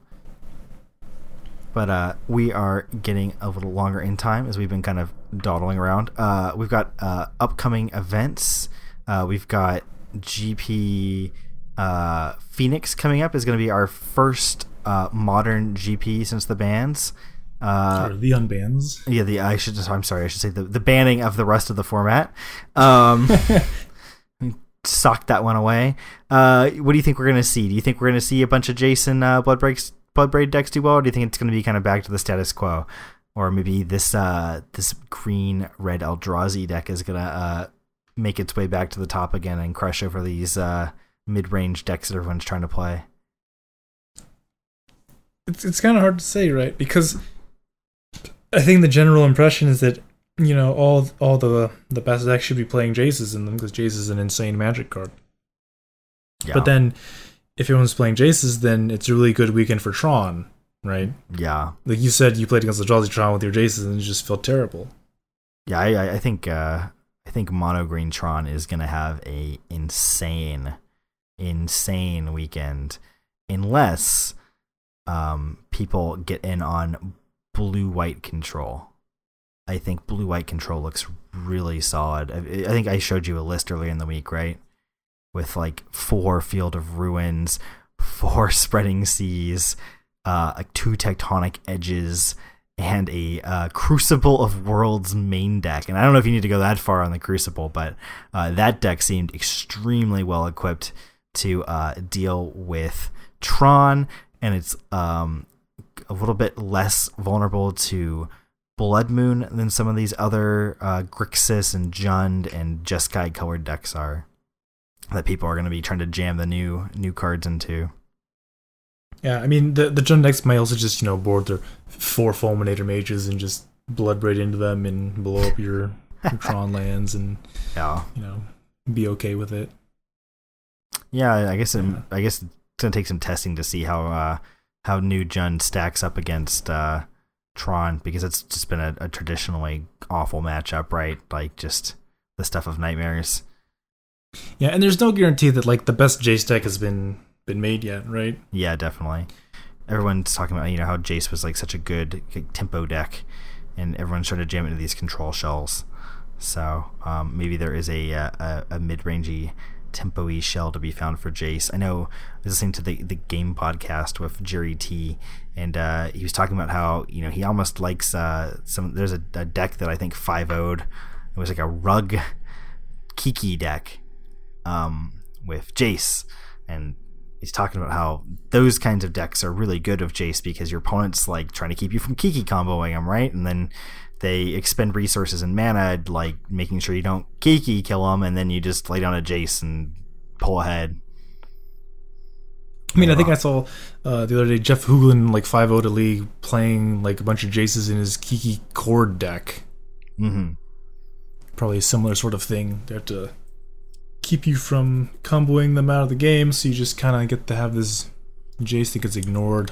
But uh, we are getting a little longer in time as we've been kind of dawdling around. Uh, we've got uh, upcoming events. Uh, we've got GP uh, Phoenix coming up is going to be our first uh, modern GP since the bans. Uh, or the unbans. yeah, the I should just I'm sorry, I should say the, the banning of the rest of the format. Um, *laughs* socked that one away. Uh, what do you think we're going to see? Do you think we're going to see a bunch of Jason uh, Blood Breaks Bloodbraid decks do well, or do you think it's going to be kind of back to the status quo? Or maybe this uh, this green red Eldrazi deck is going to uh, make its way back to the top again and crush over these uh, mid range decks that everyone's trying to play. It's it's kind of hard to say, right? Because I think the general impression is that you know all all the the best decks should be playing Jaces in them because Jace is an insane Magic card. Yeah. But then, if everyone's playing Jaces, then it's a really good weekend for Tron, right? yeah, Like you said, you played against the Jolly Tron with your Jaces and it just felt terrible. Yeah, I, I- think uh, I think Mono Green Tron is gonna have a insane, insane weekend, unless um, people get in on blue white control. I think blue white control looks really solid. I, I think I showed you a list earlier in the week, right? With like four Field of Ruins, *laughs* four Spreading Seas, uh, like two Tectonic Edges, and a uh, Crucible of Worlds main deck. And I don't know if you need to go that far on the Crucible, but uh, that deck seemed extremely well equipped to uh, deal with Tron, and it's um, a little bit less vulnerable to Blood Moon than some of these other uh, Grixis and Jund and Jeskai colored decks are. That people are going to be trying to jam the new new cards into. Yeah, I mean the the Jund decks might also just you know board their four Fulminator mages and just blood right into them and blow up your, *laughs* your Tron lands and Yeah, you know be okay with it. yeah. I guess it, Yeah. I guess it's gonna take some testing to see how uh, how new Jund stacks up against uh, Tron because it's just been a, a traditionally awful matchup, right? Like just the stuff of nightmares. Yeah, and there's no guarantee that like the best Jace deck has been been made yet, right? Yeah, definitely. Everyone's talking about you know how Jace was like such a good like, tempo deck, and everyone's trying to jam into these control shells. So um, maybe there is a uh, a, a mid rangey tempo-y shell to be found for Jace. I know I was listening to the the game podcast with Jerry T, and uh, he was talking about how you know he almost likes uh, some. There's a, a deck that I think five would. It was like a rug Kiki deck um, with Jace, and he's talking about how those kinds of decks are really good of Jace because your opponent's like trying to keep you from Kiki comboing them, right? And then they expend resources and mana, like making sure you don't Kiki kill them, and then you just lay down a Jace and pull ahead. I mean, I think I saw uh, the other day Jeff Hoogland like five to league playing like a bunch of Jaces in his Kiki Cord deck. Mm-hmm. Probably a similar sort of thing. They have to keep you from comboing them out of the game, so you just kind of get to have this Jace that gets ignored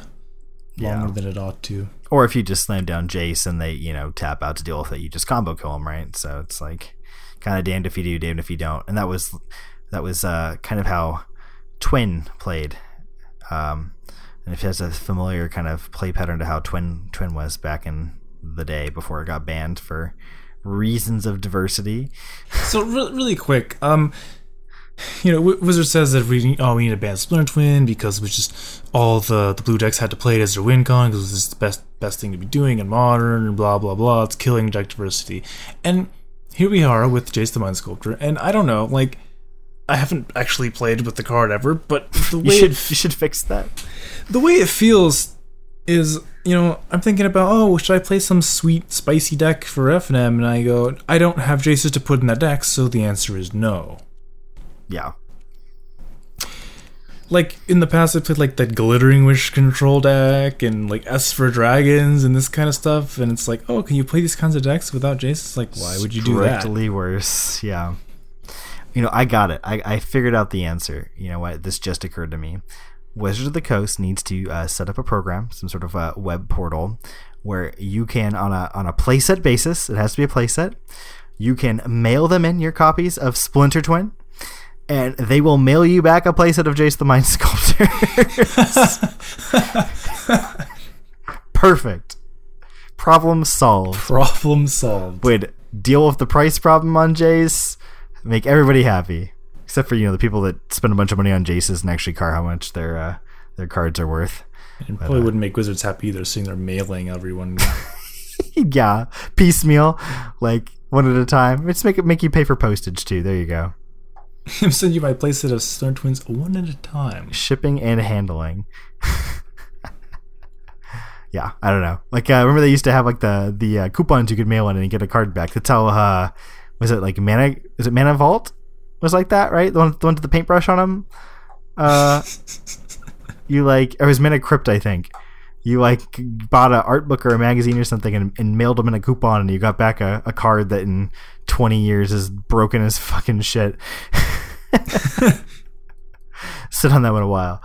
longer Yeah. than it ought to. Or if you just slam down Jace and they, you know, tap out to deal with it, you just combo kill them, right? So it's like kind of damned if you do, damned if you don't. And that was that was uh, kind of how Twin played. Um, and if he has a familiar kind of play pattern to how Twin Twin was back in the day before it got banned for reasons of diversity. *laughs* So re- really quick, um, you know, Wizard says that we oh we need a ban Splinter Twin because it was just all the the blue decks had to play it as their win con because it's the best best thing to be doing in modern and blah blah blah. It's killing deck diversity, and here we are with Jace the Mind Sculptor, and I don't know, like. I haven't actually played with the card ever, but the You should it you should fix that. the way it feels is you know i'm thinking about oh should i play some sweet spicy deck for fnm and i go i don't have jaces to put in that deck so the answer is no Yeah. like in the past i played like that glittering wish control deck and like s for dragons and this kind of stuff and it's like oh can you play these kinds of decks without jaces like why would you do that Strictly worse. Yeah. You know, I got it. I, I figured out the answer. You know what? This just occurred to me. Wizards of the Coast needs to uh, set up a program, some sort of a web portal, where you can, on a on a playset basis, it has to be a playset. You can mail them in your copies of Splinter Twin, and they will mail you back a playset of Jace the Mind *laughs* Sculptor. *laughs* Perfect. Problem solved problem solved would deal with the price problem on Jace, make everybody happy. Except for you know the people that spend a bunch of money on Jaces and actually care how much their uh, their cards are worth. And probably uh, wouldn't make Wizards happy either, seeing they're mailing everyone. *laughs* yeah, piecemeal, like one at a time. Just make it make you pay for postage too. There you go. *laughs* I'm sending you my playset of Stone Twins one at a time. Shipping and handling. *laughs* yeah, I don't know. Like, uh, remember they used to have like the the uh, coupons you could mail in and get a card back. That's how. Uh, was it like Mana? Is it Mana Vault? Was like that, right? The one, the one with the paintbrush on them. Uh, *laughs* you like, or it was Mana Crypt, I think. You like bought an art book or a magazine or something and, and mailed them in a coupon, and you got back a, a card that in 20 years is broken as fucking shit. *laughs* *laughs* Sit on that one a while.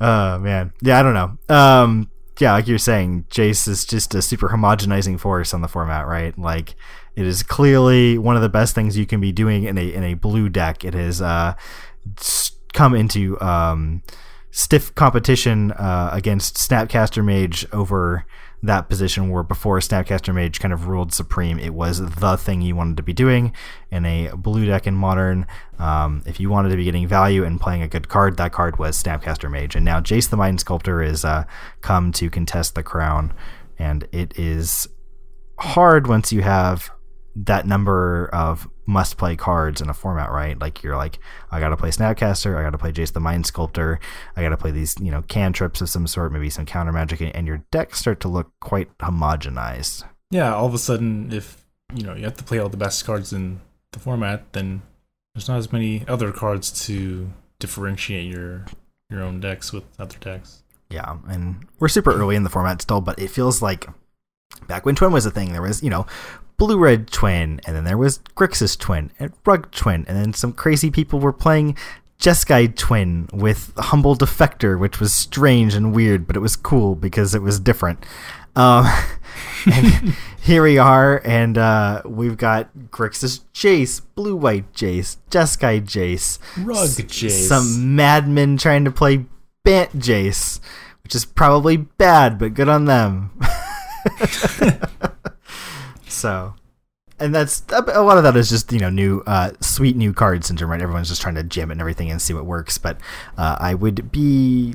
Oh man, yeah, I don't know. Um, yeah, like you're saying, Jace is just a super homogenizing force on the format, right? Like it is clearly one of the best things you can be doing in a in a blue deck. It has uh, come into um, stiff competition uh, against Snapcaster Mage over that position where before Snapcaster Mage kind of ruled supreme. It was the thing you wanted to be doing in a blue deck in Modern. Um, if you wanted to be getting value and playing a good card, that card was Snapcaster Mage. And now Jace the Mind Sculptor is uh, come to contest the crown. And it is hard once you have that number of must play cards in a format, right? Like you're like, I gotta play Snapcaster, I gotta play Jace the Mind Sculptor, I gotta play these, you know, cantrips of some sort, maybe some counter magic, and your decks start to look quite homogenized. Yeah, all of a sudden, if you know you have to play all the best cards in the format, then there's not as many other cards to differentiate your your own decks with other decks. Yeah, and we're super early in the format still, but it feels like back when Twin was a thing, there was, you know, Blue Red Twin, and then there was Grixis Twin, and Rug Twin, and then some crazy people were playing Jeskai Twin with Humble Defector, which was strange and weird, but it was cool because it was different. Um, *laughs* and here we are, and uh, we've got Grixis Jace, Blue White Jace, Jeskai Jace, Rug Jace, some madmen trying to play Bant Jace, which is probably bad, but good on them. *laughs* *laughs* So, and that's a lot of that is just you know new uh, sweet new card syndrome, right? Everyone's just trying to jam it and everything and see what works. But uh, I would be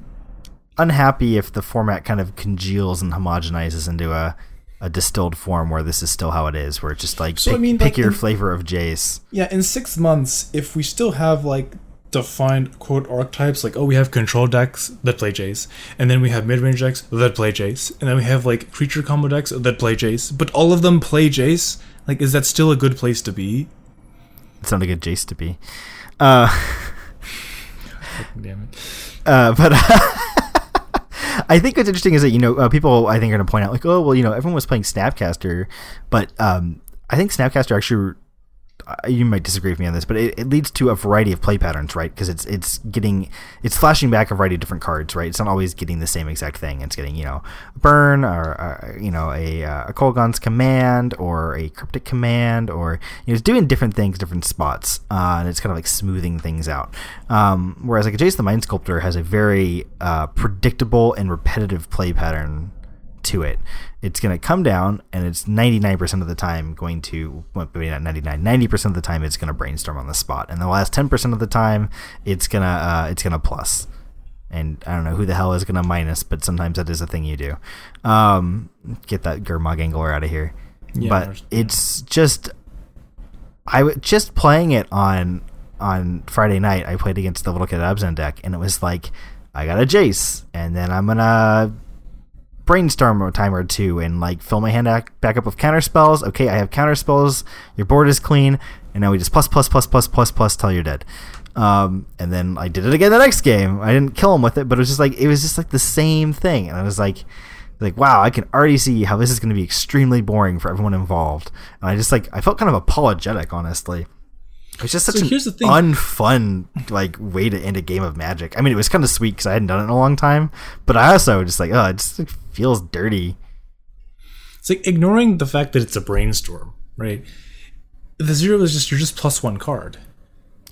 unhappy if the format kind of congeals and homogenizes into a a distilled form where this is still how it is, where it's just like so, pick, I mean, pick like your in, flavor of Jace. Yeah, in six months, if we still have like defined quote archetypes like oh we have control decks that play Jace, and then we have mid range decks that play Jace, and then we have like creature combo decks that play Jace, but all of them play Jace. Like, is that still a good place to be? It's not a good Jace to be. Uh, *laughs* damn it. Uh, but. *laughs* I think what's interesting is that you know uh, people I think are going to point out like oh well you know everyone was playing Snapcaster, but um, I think Snapcaster actually you might disagree with me on this, but it, it leads to a variety of play patterns, right? Because it's it's getting it's flashing back a variety of different cards, right? It's not always getting the same exact thing. It's getting you know burn or uh, you know a uh, a Kolaghan's command or a cryptic command or you know it's doing different things, different spots, uh, and it's kind of like smoothing things out. Um, whereas like Jace the Mind Sculptor has a very uh, predictable and repetitive play pattern to it. It's going to come down, and it's 99% of the time going to, well, maybe not 99, 90% of the time it's going to brainstorm on the spot. And the last 10% of the time, it's going to, uh, it's going to plus. And I don't know who the hell is going to minus, but sometimes that is a thing you do. Um, get that Gurmag Angler out of here. Yeah, but it's just, I w- just playing it on on Friday night. I played against the Little Kid Abzan deck, and it was like, I got a Jace, and then I'm gonna brainstorm a time or two and like fill my hand back up with counter spells. Okay, I have counter spells. Your board is clean, and now we just plus plus plus plus plus plus till you're dead. Um, and then I did it again the next game. I didn't kill him with it, but it was just like it was just like the same thing, and I was like, like wow, I can already see how this is going to be extremely boring for everyone involved. And I just like I felt kind of apologetic, honestly. It's just such so an here's the thing. unfun like way to end a game of Magic. I mean, it was kind of sweet because I hadn't done it in a long time, but I also just like oh, it just like, feels dirty. It's like ignoring the fact that it's a brainstorm, right? The zero is just you're just plus one card.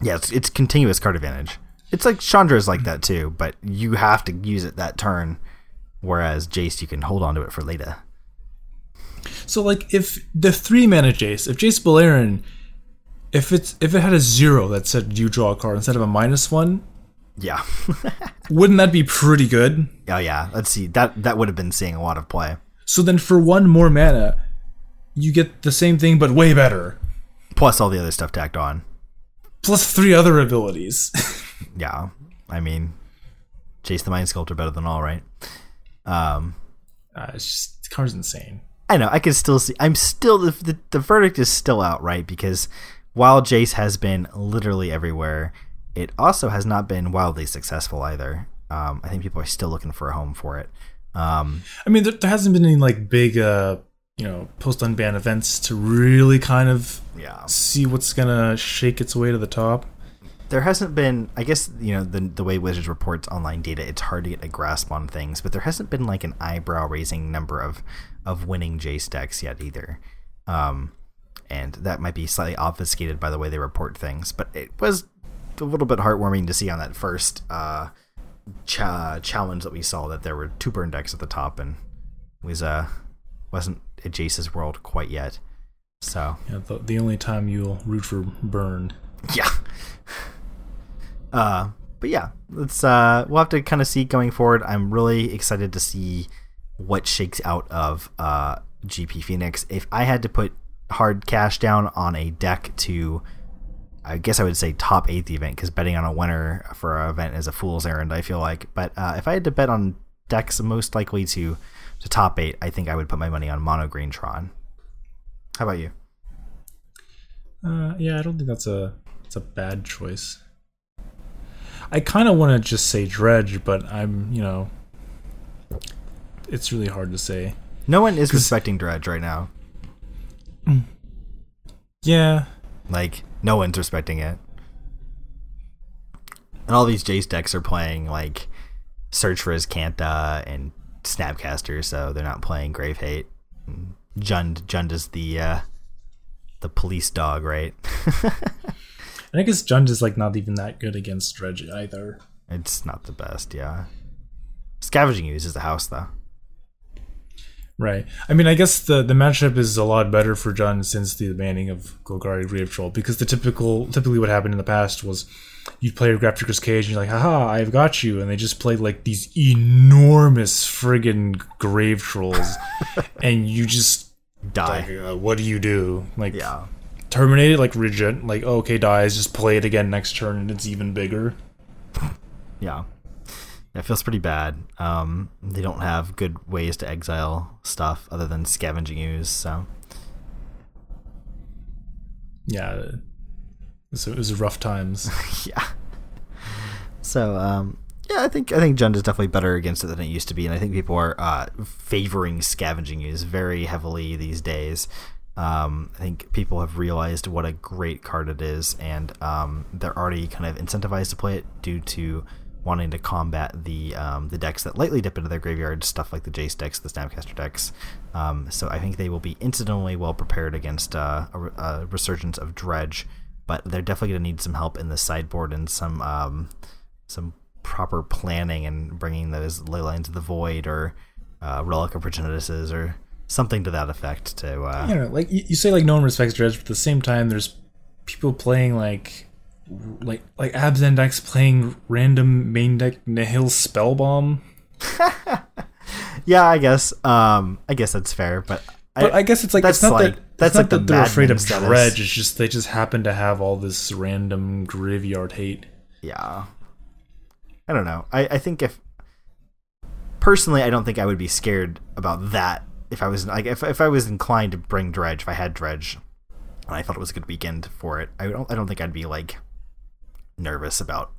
Yeah, it's, it's continuous card advantage. It's like Chandra is like that too, but you have to use it that turn, whereas Jace you can hold on to it for later. So like if the three mana Jace, if Jace Beleren if it's if it had a zero that said you draw a card instead of a minus one, Yeah. *laughs* wouldn't that be pretty good? oh yeah. Let's see. That that would have been seeing a lot of play. So then for one more mana, you get the same thing but way better. Plus all the other stuff tacked on. Plus three other abilities. *laughs* Yeah. I mean, Jace the Mind Sculptor better than all, right? Um, uh, it's just the card's insane. I know. I can still see. I'm still the, the the verdict is still out, right? Because while Jace has been literally everywhere, it also has not been wildly successful either. Um, I think people are still looking for a home for it. Um, I mean, there, there hasn't been any like big, uh, you know, post unban events to really kind of yeah, see what's gonna shake its way to the top. there hasn't been. I guess you know the the way Wizards reports online data, it's hard to get a grasp on things. But there hasn't been like an eyebrow raising number of of winning Jace decks yet either. Um, and that might be slightly obfuscated by the way they report things. But it was a little bit heartwarming to see on that first uh, cha- challenge that we saw that there were two burn decks at the top, and was uh wasn't a Jace's world quite yet. So Yeah, the, the only time you'll root for burn. yeah. *laughs* Uh, but yeah, let's uh, we'll have to kind of see going forward. I'm really excited to see what shakes out of uh GP Phoenix. If I had to put hard cash down on a deck to, I guess I would say top eight the event because betting on a winner for an event is a fool's errand. I feel like, but uh, if I had to bet on decks most likely to to top eight, I think I would put my money on Mono Green Tron. How about you? Uh, yeah, I don't think that's a it's a bad choice. I kind of want to just say dredge, but I'm you know, it's really hard to say. No one is respecting Dredge right now. Yeah, Like no one's respecting it. And all these Jace decks are playing like Search for Azcanta and Snapcaster, so they're not playing Grave Hate. Jund Jund is the uh the police dog, right? *laughs* I think his Jund is like not even that good against dredge either. it's not the best, yeah. Scavenging uses the house though. Right. I mean, I guess the the matchup is a lot better for Jund since the banning of Golgari Grave Troll because the typical typically what happened in the past was you'd play your Grafdigger's Cage and you're like, haha, I've got you. And they just played like these enormous friggin' Grave Trolls. *laughs* and you just, like, Die. uh, what do you do? Like, Yeah. terminate it, like, rigid. Like, oh, okay, dies, just play it again next turn and it's even bigger. Yeah. It feels pretty bad. Um, they don't have good ways to exile stuff other than scavenging ooze, so Yeah. So it was rough times. *laughs* yeah. So um, yeah, I think I think Jund is definitely better against it than it used to be, and I think people are uh, favoring scavenging ooze very heavily these days. Um, I think people have realized what a great card it is, and um, they're already kind of incentivized to play it due to wanting to combat the um, the decks that lightly dip into their graveyard, stuff like the Jace decks, the Snapcaster decks. Um, so I think they will be incidentally well prepared against uh, a, a resurgence of Dredge, but they're definitely going to need some help in the sideboard and some um, some proper planning and bringing those ley lines of the void or uh, relic of progenituses or something to that effect to uh, you know, like you say, like no one respects Dredge, but at the same time, there's people playing like, like like Abzan decks playing random main deck Nihil Spellbomb. *laughs* yeah i guess um i guess that's fair but But I, guess it's like that's it's not like- that that's not like the that they're afraid of. Dredge. It's just they just happen to have all this random graveyard hate. yeah i don't know i i think if personally i don't think i would be scared about that if i was like if, if i was inclined to bring dredge if i had dredge and i thought it was a good weekend for it i don't i don't think i'd be like nervous about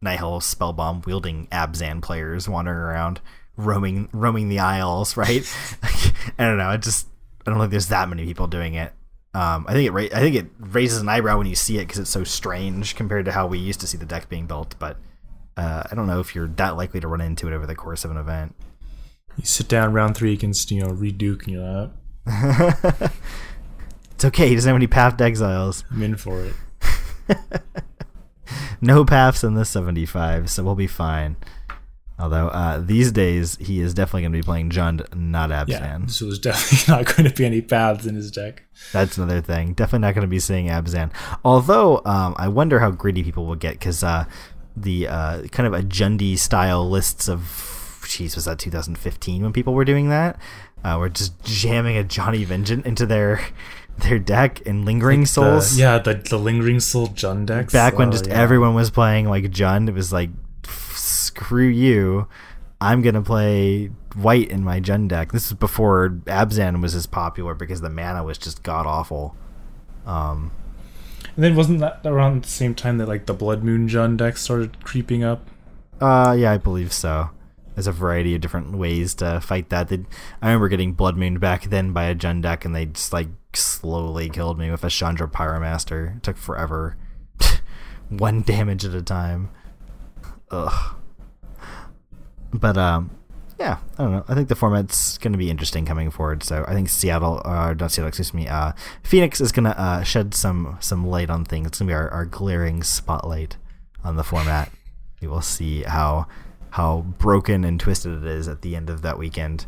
nihil spellbomb wielding abzan players wandering around roaming roaming the aisles *laughs* right *laughs* i don't know i just i don't think there's that many people doing it um, I think it ra- I think it raises an eyebrow when you see it because it's so strange compared to how we used to see the deck being built. But uh, I don't know if you're that likely to run into it over the course of an event. You sit down round three against you know Reid Duke, and you're like, "Ah, *laughs* It's okay. He doesn't have any path exiles. I'm in for it. No paths in the 75, so we'll be fine. Although uh, these days he is definitely going to be playing Jund, not Abzan. Yeah, so there's definitely *laughs* not going to be any paths in his deck. That's another thing. Definitely not going to be seeing Abzan. Although um, I wonder how greedy people will get because uh, the uh, kind of a Jundi style lists of, jeez, was that 2015 when people were doing that? Uh, we're just jamming a Johnny Vengeance into their their deck and Lingering Like Souls. The, yeah, the, the Lingering Soul Jund decks. Back when Oh, just yeah. everyone was playing like Jund, it was like, screw you. I'm gonna play white in my Jund deck. This is before Abzan was as popular because the mana was just god awful. Um, And then wasn't that around the same time that like the Blood Moon Jund deck started creeping up? Uh, yeah, I believe so. There's a variety of different ways to fight that. They, I remember getting Blood Moon back then by a Jund deck, and they just like slowly killed me with a Chandra Pyromaster. It took forever. *laughs* One damage at a time. Ugh. But um, yeah, I don't know. I think the format's going to be interesting coming forward. So I think Seattle, uh, not Seattle, excuse me, uh, Phoenix is going to uh, shed some some light on things. It's going to be our, our glaring spotlight on the format. we will see how how broken and twisted it is at the end of that weekend.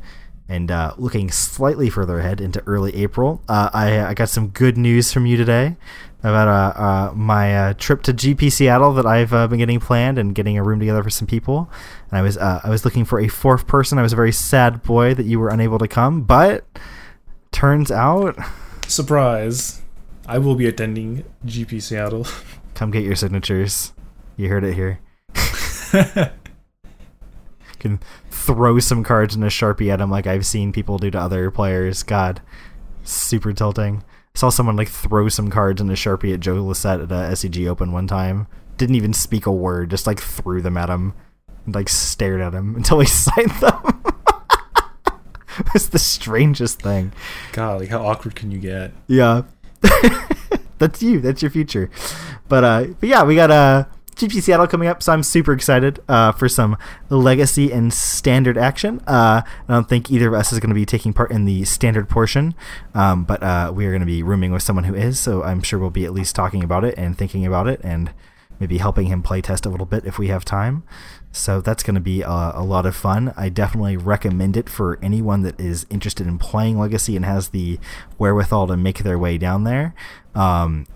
And uh, looking slightly further ahead into early April, uh, I, I got some good news from you today about uh, uh, my uh, trip to GP Seattle that I've uh, been getting planned and getting a room together for some people. And I was uh, I was looking for a fourth person. I was a very sad boy that you were unable to come, but turns out, Surprise! I will be attending GP Seattle. come get your signatures. You heard it here. *laughs* can throw some cards in a sharpie at him like I've seen people do to other players. God, super tilting. Saw someone like throw some cards in a sharpie at Joe Lossett at a SCG Open one time. Didn't even speak a word, just like threw them at him, and, like stared at him *laughs* until he *laughs* signed them. it's the strangest thing. God, like how awkward can you get? Yeah. *laughs* That's you. That's your future. But uh but yeah, we got uh GP Seattle coming up, so I'm super excited uh, for some legacy and standard action. Uh, I don't think either of us is going to be taking part in the standard portion, um, but uh, we are going to be rooming with someone who is, so I'm sure we'll be at least talking about it and thinking about it and maybe helping him play test a little bit if we have time. So that's going to be a, a lot of fun. I definitely recommend it for anyone that is interested in playing Legacy and has the wherewithal to make their way down there. Um,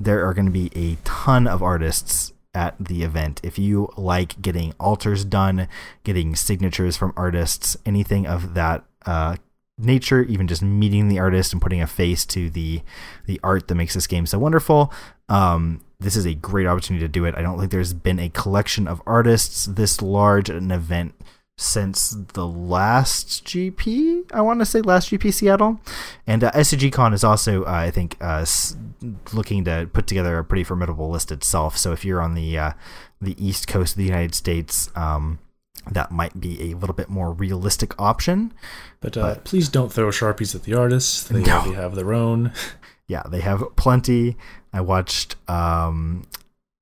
there are going to be a ton of artists at the event. If you like getting altars done, getting signatures from artists, anything of that uh, nature, even just meeting the artist and putting a face to the the art that makes this game so wonderful. Um, this is a great opportunity to do it. I don't think there's been a collection of artists this large at an event since the last GP. I want to say last GP Seattle, and uh, SCG Con is also, uh, I think, uh, s- looking to put together a pretty formidable list itself. So if you're on the uh, the east coast of the United States, um, that might be a little bit more realistic option. But, uh, But- please don't throw sharpies at the artists. They No. already have their own. *laughs* yeah, they have plenty. I watched um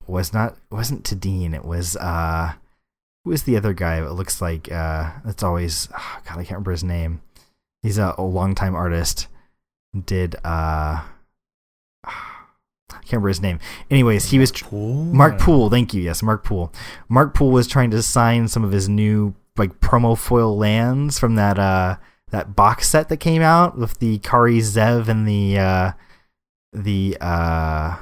was not wasn't Tadine, it was uh who was the other guy it looks like uh that's always oh, god, I can't remember his name. He's a, a longtime artist. Did uh I can't remember his name. Anyways, he was tr- Poole? Mark Poole, thank you. Yes, Mark Poole. Mark Poole was trying to sign some of his new like promo foil lands from that uh that box set that came out with the Kari Zev and the uh the uh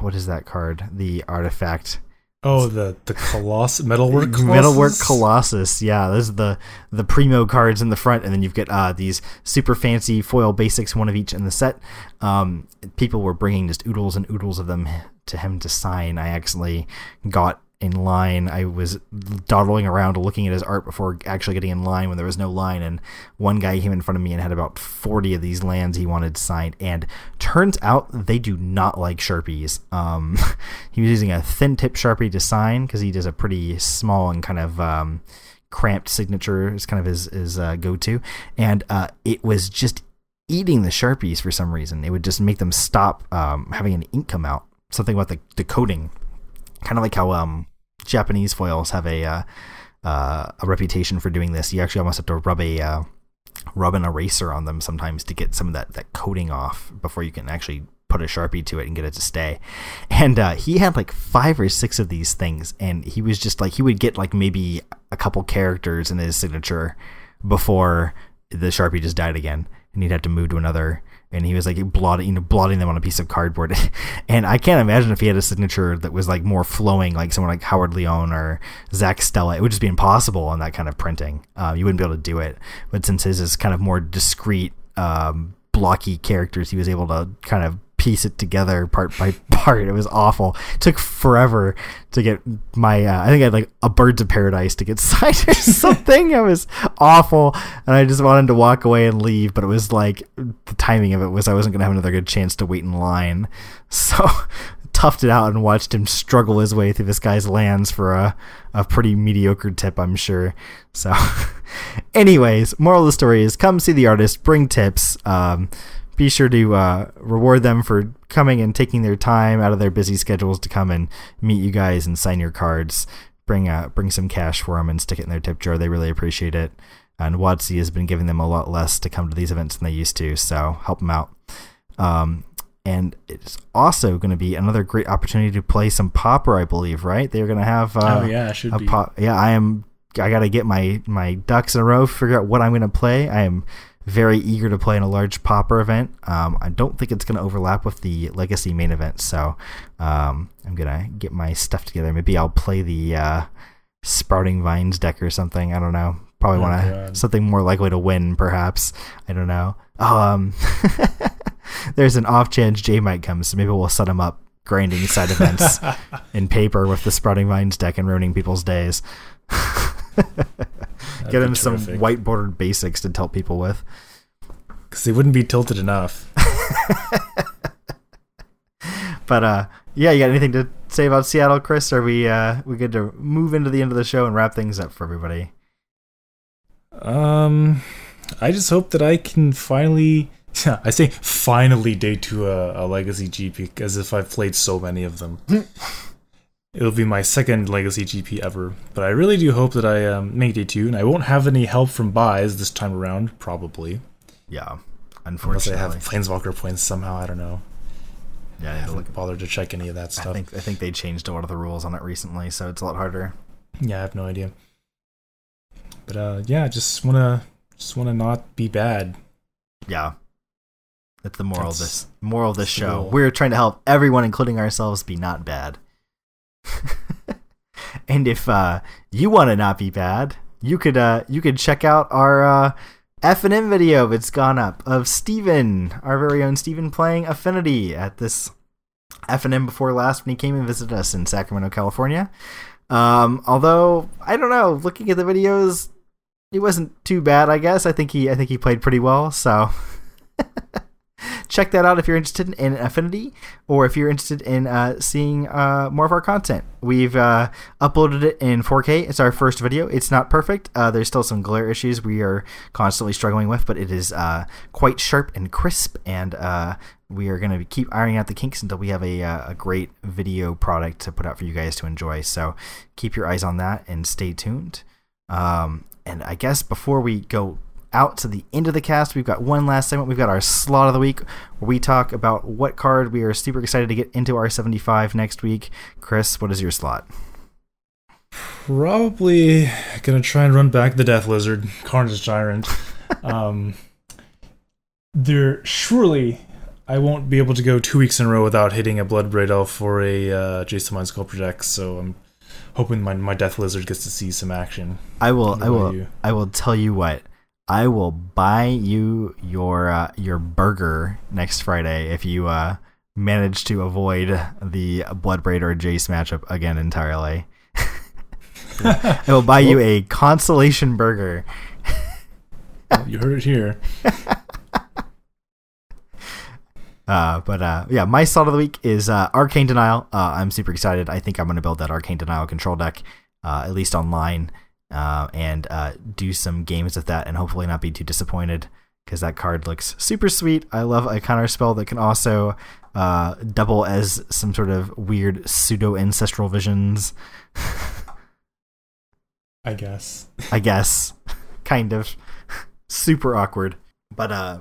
what is that card? The artifact. Oh, the the Coloss metalwork Colossus? *laughs* Metalwork Colossus. Yeah, those are the the primo cards in the front, and then you've got uh, these super fancy foil basics, one of each in the set. Um, people were bringing just oodles and oodles of them to him to sign. I accidentally got in line. I was dawdling around looking at his art before actually getting in line when there was no line, and one guy came in front of me and had about forty of these lands he wanted signed. And turns out they do not like sharpies. Um, *laughs* he was using a thin tip sharpie to sign because he does a pretty small and kind of um, cramped signature is kind of his his uh, go to, and uh, it was just eating the sharpies for some reason. It would just make them stop um, having an ink come out. Something about the the coating, kind of like how um, Japanese foils have a uh, uh, a reputation for doing this. You actually almost have to rub a uh, rub an eraser on them sometimes to get some of that that coating off before you can actually put a sharpie to it and get it to stay. And uh, he had like five or six of these things, and he was just like he would get like maybe a couple characters in his signature before the sharpie just died again, and he'd have to move to another. And he was like blotting, you know, blotting them on a piece of cardboard. *laughs* and I can't imagine if he had a signature that was like more flowing, like someone like Howard Lyon or Zack Stella. It would just be impossible on that kind of printing. Uh, you wouldn't be able to do it. But since his is kind of more discreet, um, blocky characters, he was able to kind of piece it together part by *laughs* part. It was awful. It took forever to get my. Uh, I think I had like a Birds of Paradise to get *laughs* signed or *laughs* something. it was awful, and I just wanted to walk away and leave. But it was like the timing of it was I wasn't gonna have another good chance to wait in line, so toughed it out and watched him struggle his way through this guy's lands for a a pretty mediocre tip, I'm sure. So, anyways, moral of the story is come see the artist, bring tips. Um, be sure to uh, reward them for coming and taking their time out of their busy schedules to come and meet you guys and sign your cards. Bring uh, bring some cash for them and stick it in their tip jar. They really appreciate it. And WotC has been giving them a lot less to come to these events than they used to, so help them out. Um, and it's also going to be another great opportunity to play some pauper, I believe. Right? They're going to have. Uh, oh yeah, should a be. pop. Yeah, I am. I got to get my my ducks in a row. Figure out what I'm going to play. I am very eager to play in a large pauper event. Um, I don't think it's going to overlap with the Legacy main event, so um, I'm gonna get my stuff together. Maybe I'll play the uh, Sprouting Vines deck or something. I don't know. Probably Oh, want to *laughs* something more likely to win, perhaps. I don't know. Um, *laughs* there's an off chance J might come, so maybe we'll set him up grinding side events *laughs* in paper with the Sprouting Vines deck and ruining people's days. That'd Get him some terrific. white bordered basics to tell people with. because they wouldn't be tilted enough. *laughs* But uh, yeah, you got anything to say about Seattle, Chris? Are we uh, we good to move into the end of the show and wrap things up for everybody? Um, I just hope that I can finally. *laughs* I say finally day to a, a legacy GP as if I've played so many of them. *laughs* It'll be my second legacy GP ever, but I really do hope that I um, make day two, and I won't have any help from buys this time around, probably. Yeah, unfortunately. Unless I have Planeswalker points somehow, I don't know. yeah, I haven't bothered to check any of that stuff. I think I think they changed a lot of the rules on it recently, so it's a lot harder. Yeah, I have no idea. But uh, yeah, just wanna just wanna not be bad. Yeah, that's the moral of this moral of this show. We're trying to help everyone, including ourselves, be not bad. And if uh, you want to not be bad, you could uh, you could check out our uh, F and M video that's gone up of Steven, our very own Steven, playing Affinity at this F and M before last when he came and visited us in Sacramento, California. Um, although I don't know, looking at the videos, it wasn't too bad. I guess I think he I think he played pretty well. So *laughs* check that out if you're interested in Affinity or if you're interested in uh, seeing uh, more of our content. We've uh, uploaded it in 4K. It's our first video. It's not perfect. Uh, there's still some glare issues we are constantly struggling with, but it is uh, quite sharp and crisp, and uh, we are going to keep ironing out the kinks until we have a, a great video product to put out for you guys to enjoy. So keep your eyes on that and stay tuned. Um, and I guess before we go out to the end of the cast, we've got one last segment. We've got our slot of the week where we talk about what card we are super excited to get into our 75 next week. Chris, what is your slot? Probably gonna try and run back the Death Lizard, Carnage Tyrant. *laughs* um, there surely I won't be able to go two weeks in a row without hitting a Bloodbraid Elf for a uh, Jason Mind Sculptor deck. So I'm hoping my my Death Lizard gets to see some action. I will What I will you? I will tell you what. I will buy you your uh, your burger next Friday if you uh, manage to avoid the Bloodbraid or Jace matchup again entirely. *laughs* I will buy you a consolation burger. *laughs* you heard it here. *laughs* Uh, but uh, yeah, my slot of the week is uh, Arcane Denial. Uh, I'm super excited. I think I'm going to build that Arcane Denial control deck, uh, at least online, uh, and uh, do some games with that, and hopefully not be too disappointed because that card looks super sweet. I love a counter spell that can also uh, double as some sort of weird pseudo ancestral visions. I guess. I guess. kind of. Super awkward. But uh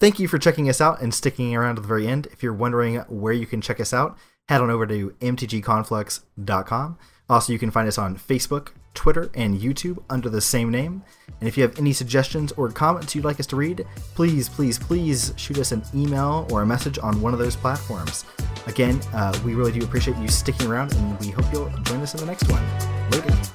thank you for checking us out and sticking around to the very end. If you're wondering where you can check us out, head on over to mtgconflux.com. Also, you can find us on Facebook, Twitter, and YouTube under the same name. And if you have any suggestions or comments you'd like us to read, please, please, please shoot us an email or a message on one of those platforms. Again, uh, we really do appreciate you sticking around, and we hope you'll join us in the next one. Later.